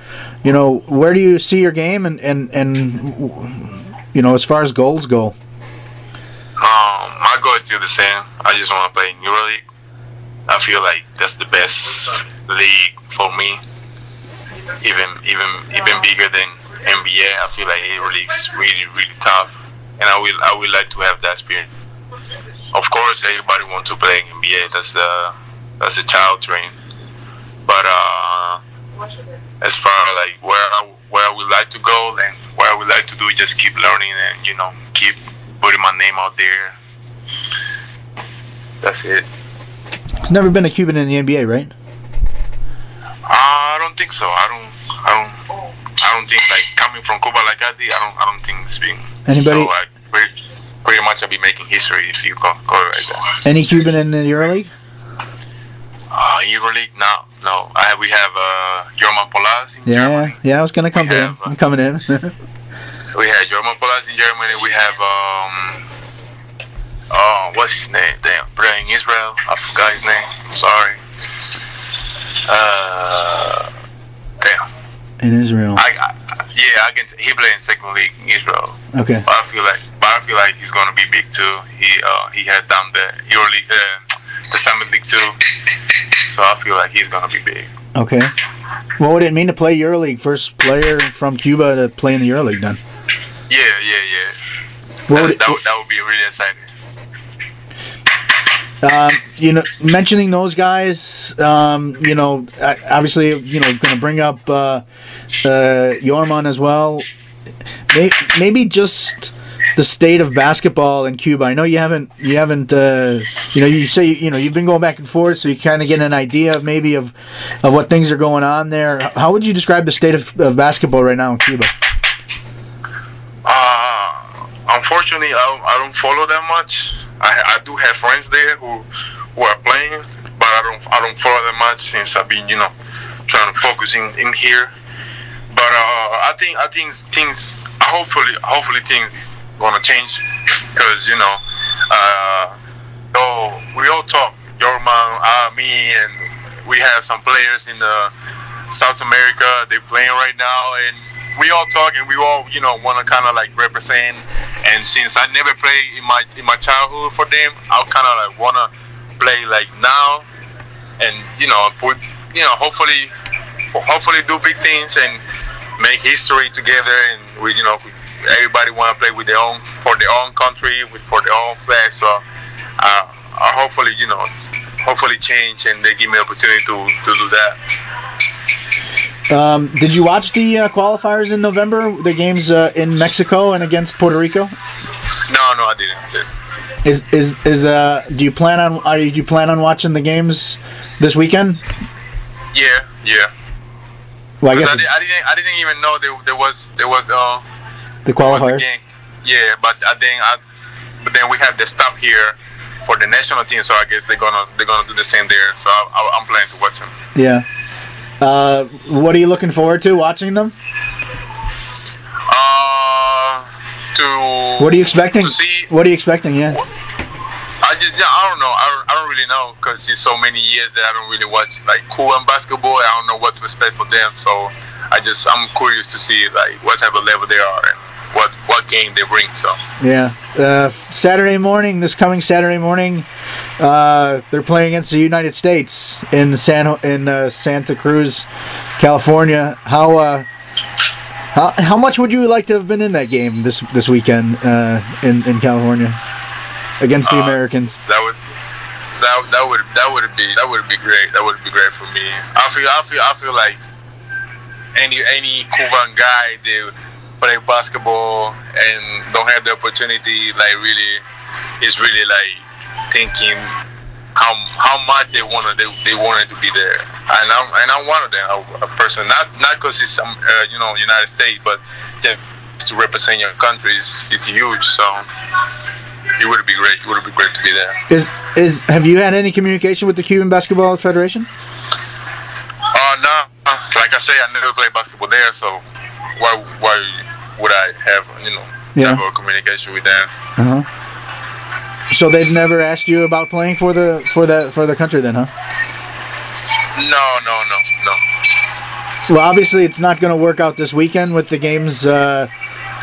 Speaker 1: You know where do you see your game and and and you know as far as goals go.
Speaker 3: Um, my goal is still the same. I just want to play in EuroLeague. I feel like that's the best league for me. Even even even bigger than NBA. I feel like EuroLeague is really really tough, and I will I would like to have that experience. Of course, everybody wants to play in NBA. That's the that's a child dream. But uh, as far as like where I, where I would like to go and what I would like to do is just keep learning and you know keep putting my name out there. That's it.
Speaker 1: There's never been a Cuban in the NBA, right?
Speaker 3: I don't think so. I don't. I don't. I don't think like coming from Cuba like I did. I don't. I don't think it's been.
Speaker 1: Anybody-
Speaker 3: So I pretty, pretty much I'll be making history if you call, call it like that.
Speaker 1: Any Cuban in the EuroLeague?
Speaker 3: Uh, EuroLeague? No, no. I have, we have uh, Yorman Polas in
Speaker 1: Yeah,
Speaker 3: Germany.
Speaker 1: yeah. I was gonna come
Speaker 3: We
Speaker 1: to him.
Speaker 3: have, uh,
Speaker 1: I'm coming in.
Speaker 3: We have Yorman Polas in Germany. We have um. Oh, what's his name? Damn, playing Israel. I forgot his name. I'm sorry. Uh, damn.
Speaker 1: In Israel.
Speaker 3: I, I yeah, I can. He played in second league in Israel.
Speaker 1: Okay.
Speaker 3: But I feel like, but I feel like he's gonna be big too. He uh he had done the EuroLeague, uh, the Summer League too. So I feel like he's gonna be big.
Speaker 1: Okay. What would it mean to play EuroLeague? First player from Cuba to play in the EuroLeague, then.
Speaker 3: Yeah, yeah, yeah. That,
Speaker 1: it,
Speaker 3: that, would, that would be really exciting.
Speaker 1: Um, you know, mentioning those guys, um, you know, obviously, you know, going to bring up uh, uh, Yorman as well. Maybe just the state of basketball in Cuba. I know you haven't, you haven't, uh, you know, you say, you know, you've been going back and forth, so you kind of get an idea of maybe of of what things are going on there. How would you describe the state of, of basketball right now in Cuba?
Speaker 3: Uh, unfortunately, I I don't follow that much. I, I do have friends there who who are playing, but I don't I don't follow that much since I've been you know trying to focus in, in here. But uh, I think I think things hopefully hopefully things gonna change because you know uh, we all talk Yorman, uh, me, and we have some players in the South America. They're playing right now, and we all talk and we all you know want to kind of like represent. And since I never played in my in my childhood for them, I kind of like want to play like now, and you know put you know hopefully hopefully do big things and make history together. And we you know everybody want to play with their own for their own country with for their own flag. So uh, hopefully you know hopefully change and they give me opportunity to to do that.
Speaker 1: Um, did you watch the uh, qualifiers in November? The games uh, in Mexico and against Puerto Rico.
Speaker 3: No, no, I didn't.
Speaker 1: Is is is uh? Do you plan on are you, do you plan on watching the games this weekend?
Speaker 3: Yeah, yeah.
Speaker 1: Well, I guess
Speaker 3: I, did, I didn't. I didn't even know there, there was there was uh,
Speaker 1: the qualifiers.
Speaker 3: game. Yeah, but I think I, but then we have the stop here for the national team, so I guess they're gonna they're gonna do the same there. So I, I, I'm planning to watch them.
Speaker 1: Yeah. Uh, what are you looking forward to watching them?
Speaker 3: Uh, to
Speaker 1: What are you expecting?
Speaker 3: To see,
Speaker 1: What are you expecting? Yeah.
Speaker 3: I just yeah, I don't know. I don't, I don't really know because it's so many years that I don't really watch like cool and basketball. I don't know what to expect for them. So I just I'm curious to see like what type of level they are and what what game they bring. So
Speaker 1: Yeah. Uh, Saturday morning, this coming Saturday morning, uh, they're playing against the United States in San in uh, Santa Cruz, California. How uh, how how much would you like to have been in that game this this weekend uh, in in California against the
Speaker 3: Uh,
Speaker 1: Americans?
Speaker 3: that would that that would that would be that would be great. That would be great for me. I feel I feel I feel like any any Cuban guy they play basketball and don't have the opportunity like really is really like thinking how how much they wanted they, they wanted to be there and I'm and I'm one of them a, a person not not because it's um, uh, you know United States but just to represent your country is, is huge so it would be great it would be great to be there
Speaker 1: Is is have you had any communication with the Cuban Basketball Federation?
Speaker 3: Uh, no. Like I say, I never played basketball there, so why why would I have you know
Speaker 1: Yeah.
Speaker 3: have a communication with them?
Speaker 1: Uh huh. So they've never asked you about playing for the for the for the country then, huh?
Speaker 3: No, no, no, no.
Speaker 1: Well, obviously it's not going to work out this weekend with the games uh,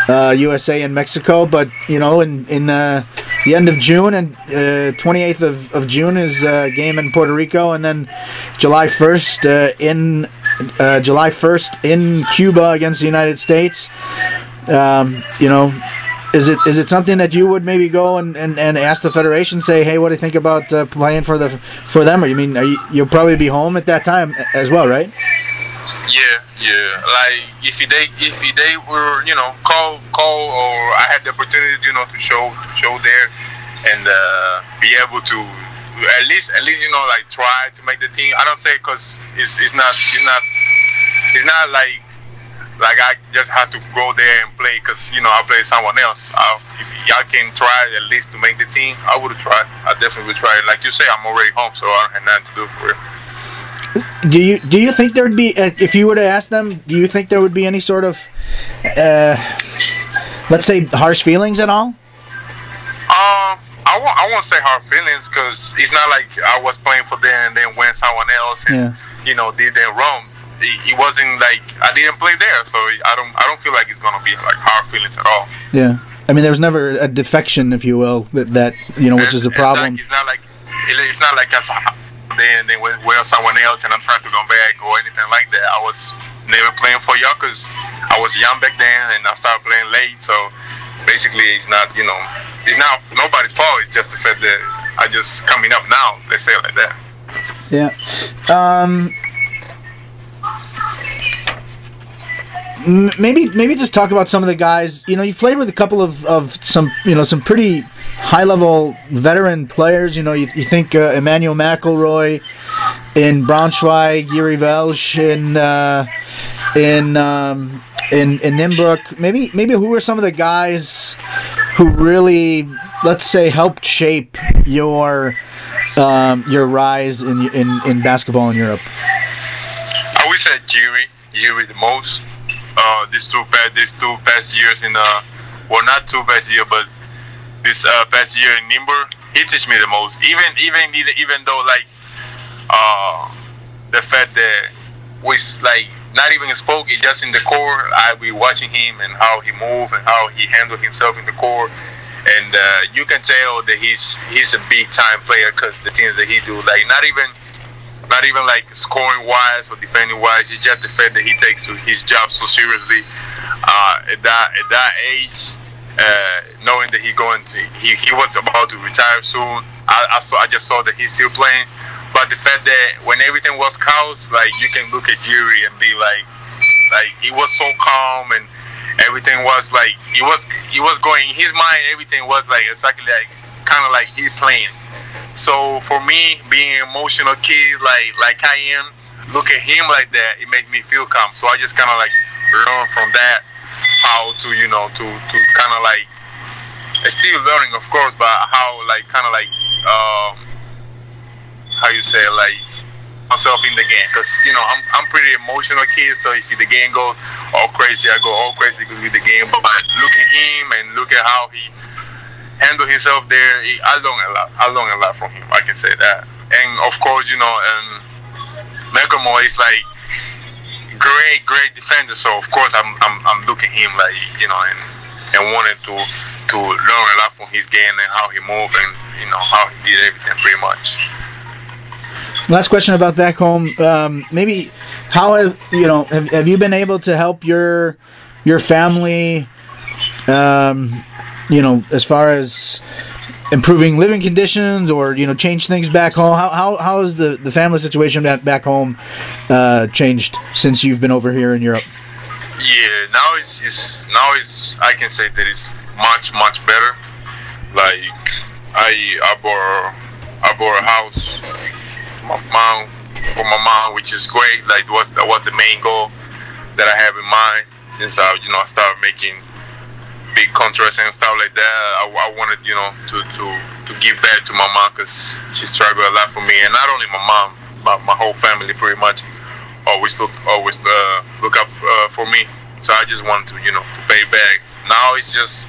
Speaker 1: uh, USA and Mexico, but you know, in in uh, the end of June and twenty eighth of, of June is a game in Puerto Rico, and then July first uh, in uh, July first in Cuba against the United States. Um, you know, is it is it something that you would maybe go and, and, and ask the federation, say, hey, what do you think about uh, playing for the for them? Or you mean you, you'll probably be home at that time as well, right?
Speaker 3: Yeah, yeah. Like if they if they were you know call call or I had the opportunity you know to show show there and uh, be able to at least at least you know like try to make the team. I don't say because it's it's not it's not it's not like like I just had to go there and play because you know I play someone else. I, if y'all can try at least to make the team, I would try. I definitely would try. Like you say, I'm already home, so I don't have nothing to do for it.
Speaker 1: Do you do you think there would be uh, if you were to ask them? Do you think there would be any sort of, uh, let's say, harsh feelings at all?
Speaker 3: Um, I won't, I won't say hard feelings because it's not like I was playing for them and then went someone else and
Speaker 1: Yeah.
Speaker 3: you know did them wrong. It wasn't like I didn't play there, so I don't I don't feel like it's gonna be like hard feelings at all.
Speaker 1: Yeah. I mean, there was never a defection, if you will, that, that you know, which is a problem.
Speaker 3: like- It's not like it- it's not like I saw then then went well someone else and I'm trying to go back or anything like that. I was never playing for y'all because I was young back then and I started playing late. So basically, it's not you know it's not nobody's fault. It's just the fact that I just coming up now. Let's say like that.
Speaker 1: Yeah. Um, maybe maybe just talk about some of the guys. You know, you've played with a couple of, of some you know some pretty high level veteran players. You know, you, you think uh, Emmanuel McElroy in Braunschweig, Jiří Welsch in uh, in um, in in Nymburk. Maybe maybe who are some of the guys who really let's say helped shape your um, your rise in, in in basketball in Europe?
Speaker 3: I would say Jiří, Jiří the most. Uh, these two past these two past years in uh, well not two past year, but this uh, past year in Nimber, he teach me the most. Even even even though like uh, the fact that we like not even spoke, it's just in the core. I be watching him and how he move and how he handled himself in the core, and uh, you can tell that he's he's a big time player because the things that he do, like not even not even like scoring wise or defending wise. It's just the fact that he takes his job so seriously. Uh, at that at that age, uh, knowing that he going to he, he was about to retire soon. I, I saw I just saw that he's still playing. But the fact that when everything was chaos, like you can look at Jiří and be like, like he was so calm and everything was like he was he was going in his mind. Everything was like exactly like kind of like he playing. So for me, being an emotional kid like like I am, look at him like that, it makes me feel calm. So I just kind of like learn from that how to you know to to kind of like still learning of course, but how like kind of like um, how you say like myself in the game because you know I'm I'm pretty emotional kid. So if the game goes all crazy, I go all crazy with the game. But look at him and look at how he handle himself there. He, I learn a lot. I learn a lot from him. I can say that. And of course, you know, um, Malcolm is like great, great defender. So of course, I'm I'm I'm looking him like you know and and wanted to to learn a lot from his game and how he moved and you know how he did everything pretty much.
Speaker 1: Last question about back home. Um, maybe how have you know have, have you been able to help your your family? Um, you know, as far as improving living conditions or you know change things back home. How how, how has the, the family situation back back home uh, changed since you've been over here in Europe?
Speaker 3: Yeah, now it's, it's now it's I can say that it's much much better. Like I I bought I bought a house my mom for my mom, which is great. Like was that was the main goal that I have in mind since I you know I started making big contracts and stuff like that. I, I wanted you know to to to give back to my mom because she struggled a lot for me, and not only my mom, but my whole family pretty much always look always uh, look up uh, for me. So I just wanted to you know to pay back. Now it's just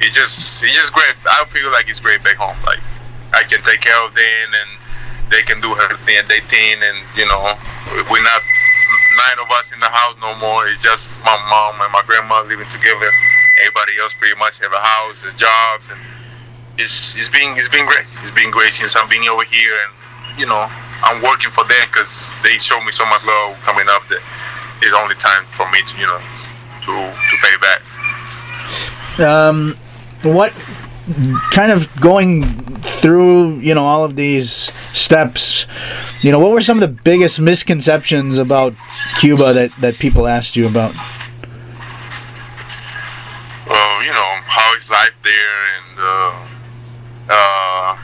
Speaker 3: it's just it's just great. I feel like it's great back home. Like I can take care of them and they can do everything their thing, and you know we're not nine of us in the house no more. It's just my mom and my grandma living together. Everybody else pretty much have a house, a jobs, and it's it's been it's been great. It's been great since I'm being over here, and you know I'm working for them because they show me so much love coming up that it's only time for me to you know to to pay back.
Speaker 1: Um, what kind of going through you know all of these steps you know what were some of the biggest misconceptions about cuba that that people asked you about
Speaker 3: you know how is life there and uh, uh,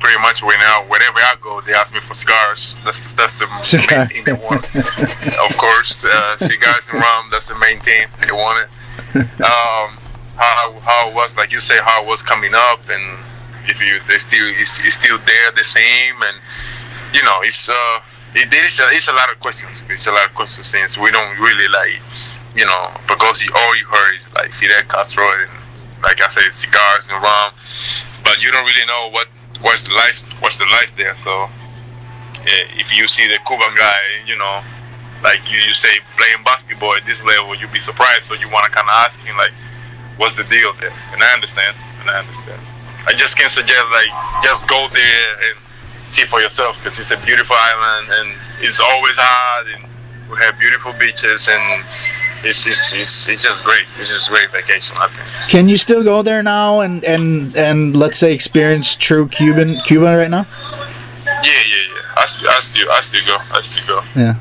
Speaker 3: pretty much when I, whenever I go they ask me for cigars. That's that's the main thing they want. Of course uh, cigars and rum that's the main thing they want it. Um, how how it was like you say how it was coming up and if you they still it's, it's still there the same and you know it's uh it, it's a, it's a lot of questions. It's a lot of questions since we don't really like you know because all you heard is like Fidel Castro and like I said cigars and rum. But you don't really know what what's the life what's the life there. So if you see the Cuban guy you know like you, you say playing basketball at this level you'd be surprised. So you want to kind of ask him like what's the deal there? And I understand and I understand. I just can suggest like just go there and see for yourself because it's a beautiful island and it's always hot and we have beautiful beaches and it's just it's, it's just great. It's just great vacation. I think.
Speaker 1: Can you still go there now and and and let's say experience true Cuban Cuba right now?
Speaker 3: Yeah, yeah, yeah. I, still, I still I still go. I still go.
Speaker 1: Yeah.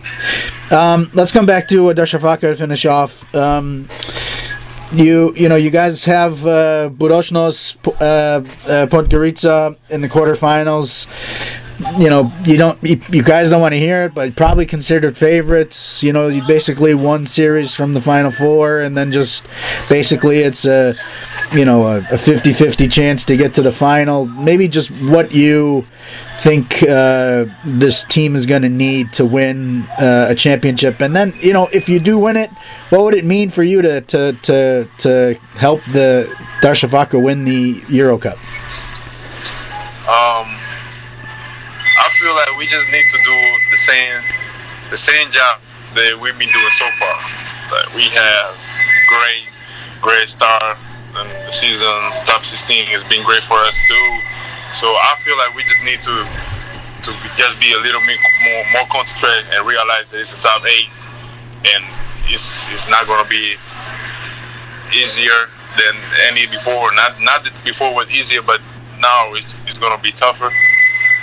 Speaker 1: Um, let's come back to Darussafaka to finish off. Um, you you know you guys have uh, Budućnost, uh, uh, Podgorica in the quarterfinals. You know you don't you, you guys don't want to hear it, but probably considered favorites. You know you basically won series from the final four, and then just basically it's a you know a, a 50-50 chance to get to the final. Maybe just what you think uh, this team is going to need to win uh, a championship, and then you know if you do win it, what would it mean for you to to to, to help the Darussafaka win the Euro Cup?
Speaker 3: Um, feel like we just need to do the same the same job that we've been doing so far. Like we have great great start and the season top 16 has been great for us too. So I feel like we just need to to just be a little bit more more concentrated and realize that it's a top eight, and it's it's not to be easier than any before. Not not that before was easier, but now it's, it's to be tougher.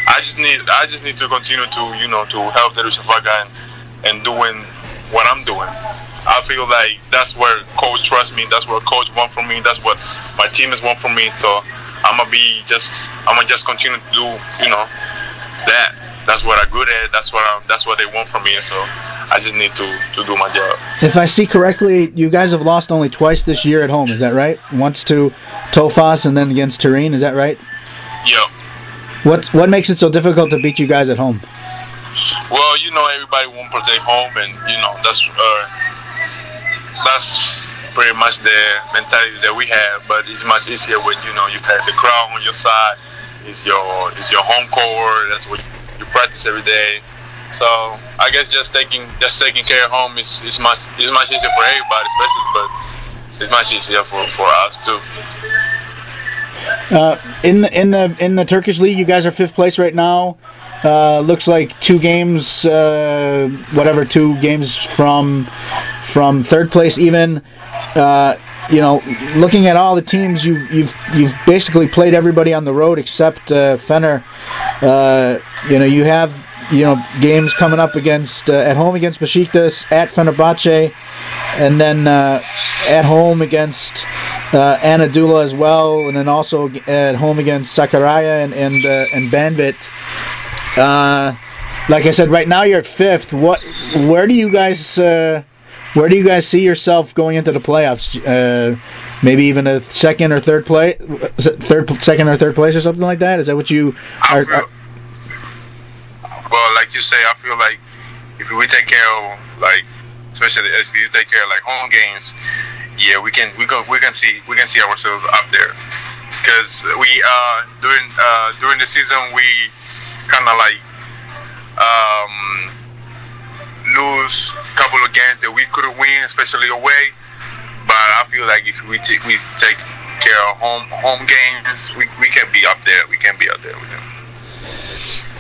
Speaker 3: I just need I just need to continue to you know to help the Darussafaka and and doing what I'm doing. I feel like that's where coach trusts me. That's what coach want from me. That's what my team is want from me. So I'm gonna be just I'm gonna just continue to do you know that. That's what I'm good at. That's what I, that's what they want from me. So I just need to to do my job.
Speaker 1: If I see correctly, you guys have lost only twice this year at home. Is that right? Once to Tofaş and then against Turin. Is that right?
Speaker 3: Yep.
Speaker 1: What what makes it so difficult to beat you guys at home?
Speaker 3: Well, you know everybody won't protect home, and you know that's uh, that's pretty much the mentality that we have. But it's much easier when you know you have the crowd on your side. It's your it's your home court. That's what you practice every day. So I guess just taking just taking care of home is, is much is much easier for everybody, especially but it's much easier for, for us too.
Speaker 1: Uh, in the in the in the Turkish league, you guys are fifth place right now. Uh, looks like two games, uh, whatever, two games from from third place. Even uh, you know, looking at all the teams, you've you've you've basically played everybody on the road except uh, Fener. Uh, you know, you have you know games coming up against uh, at home against Besiktas, at Fenerbahce, and then uh, at home against uh, Anadolu as well, and then also at home against Sakarya and and uh, and Banvit. Uh, like I said, right now you're at fifth. What? Where do you guys? Uh, where do you guys see yourself going into the playoffs? Maybe even a second or third place, third, second or third place, or something like that. Is that what you
Speaker 3: I
Speaker 1: are?
Speaker 3: Well, like you say, I feel like if we take care of like, especially if you take care of like home games, yeah, we can we can we can see we can see ourselves up there because we uh during uh during the season we kind of like um lose a couple of games that we could have win, especially away. But I feel like if we take we take care of home home games, we, we can be up there. We can be up there with them.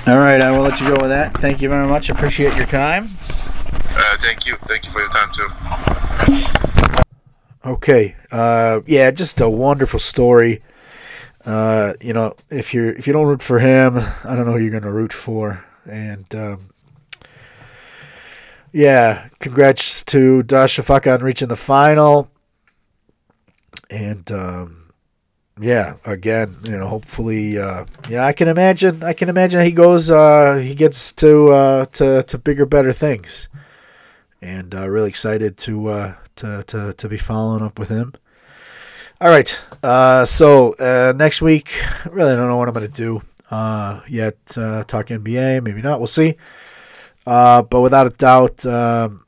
Speaker 1: All right, I will let you go with that. Thank you very much. Appreciate your time.
Speaker 3: Uh, thank you. Thank you for your time too.
Speaker 5: Okay. Uh, yeah, just a wonderful story. Uh, you know, if you're if you don't root for him, I don't know who you're going to root for. And um, yeah, congrats to Darussafaka on reaching the final. And um, yeah, again, you know, hopefully, uh, yeah, I can imagine. I can imagine he goes. Uh, he gets to uh, to to bigger, better things. And uh, really excited to uh, to to to be following up with him. All right. Uh, so uh, next week, really don't know what I'm to do uh, yet. Uh, talk NBA, maybe not. We'll see. Uh, but without a doubt, um,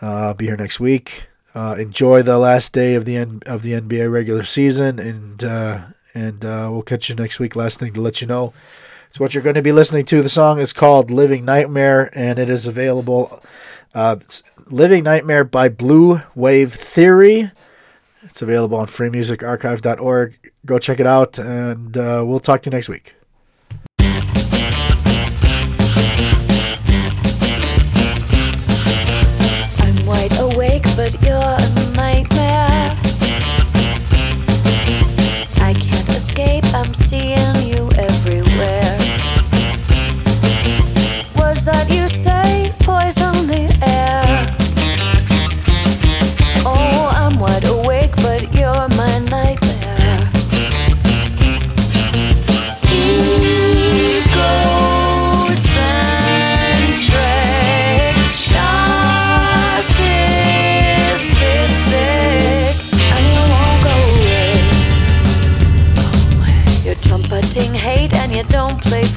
Speaker 5: uh, I'll be here next week uh, enjoy the last day of the N- of the NBA regular season, and uh, and uh, we'll catch you next week. Last thing to let you know is what you're going to be listening to. The song is called "Living Nightmare," and it is available. Uh, "Living Nightmare" by Blue Wave Theory. It's available on freemusicarchive.org. Go check it out, and uh, we'll talk to you next week. but you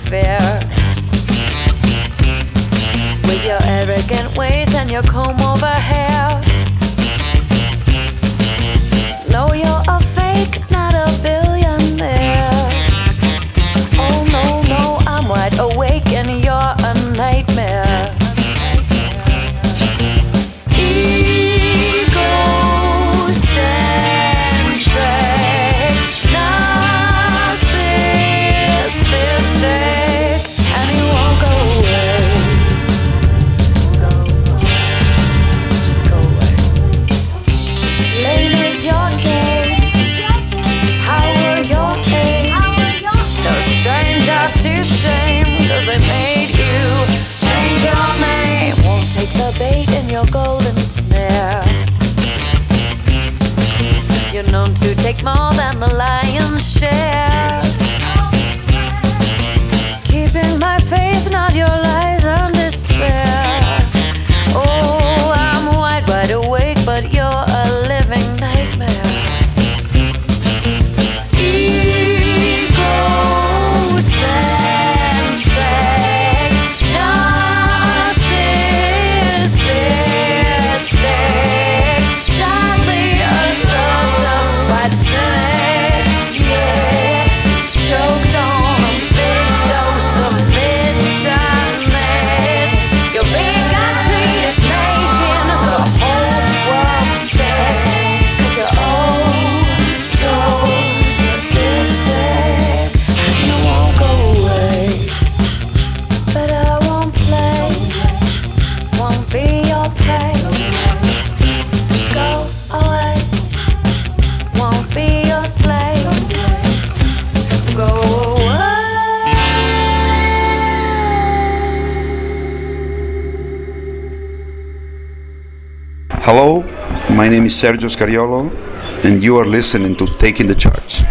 Speaker 5: fair. With your arrogant ways and your comb over.
Speaker 6: Sergio Scariolo, and you are listening to Taking the Charge.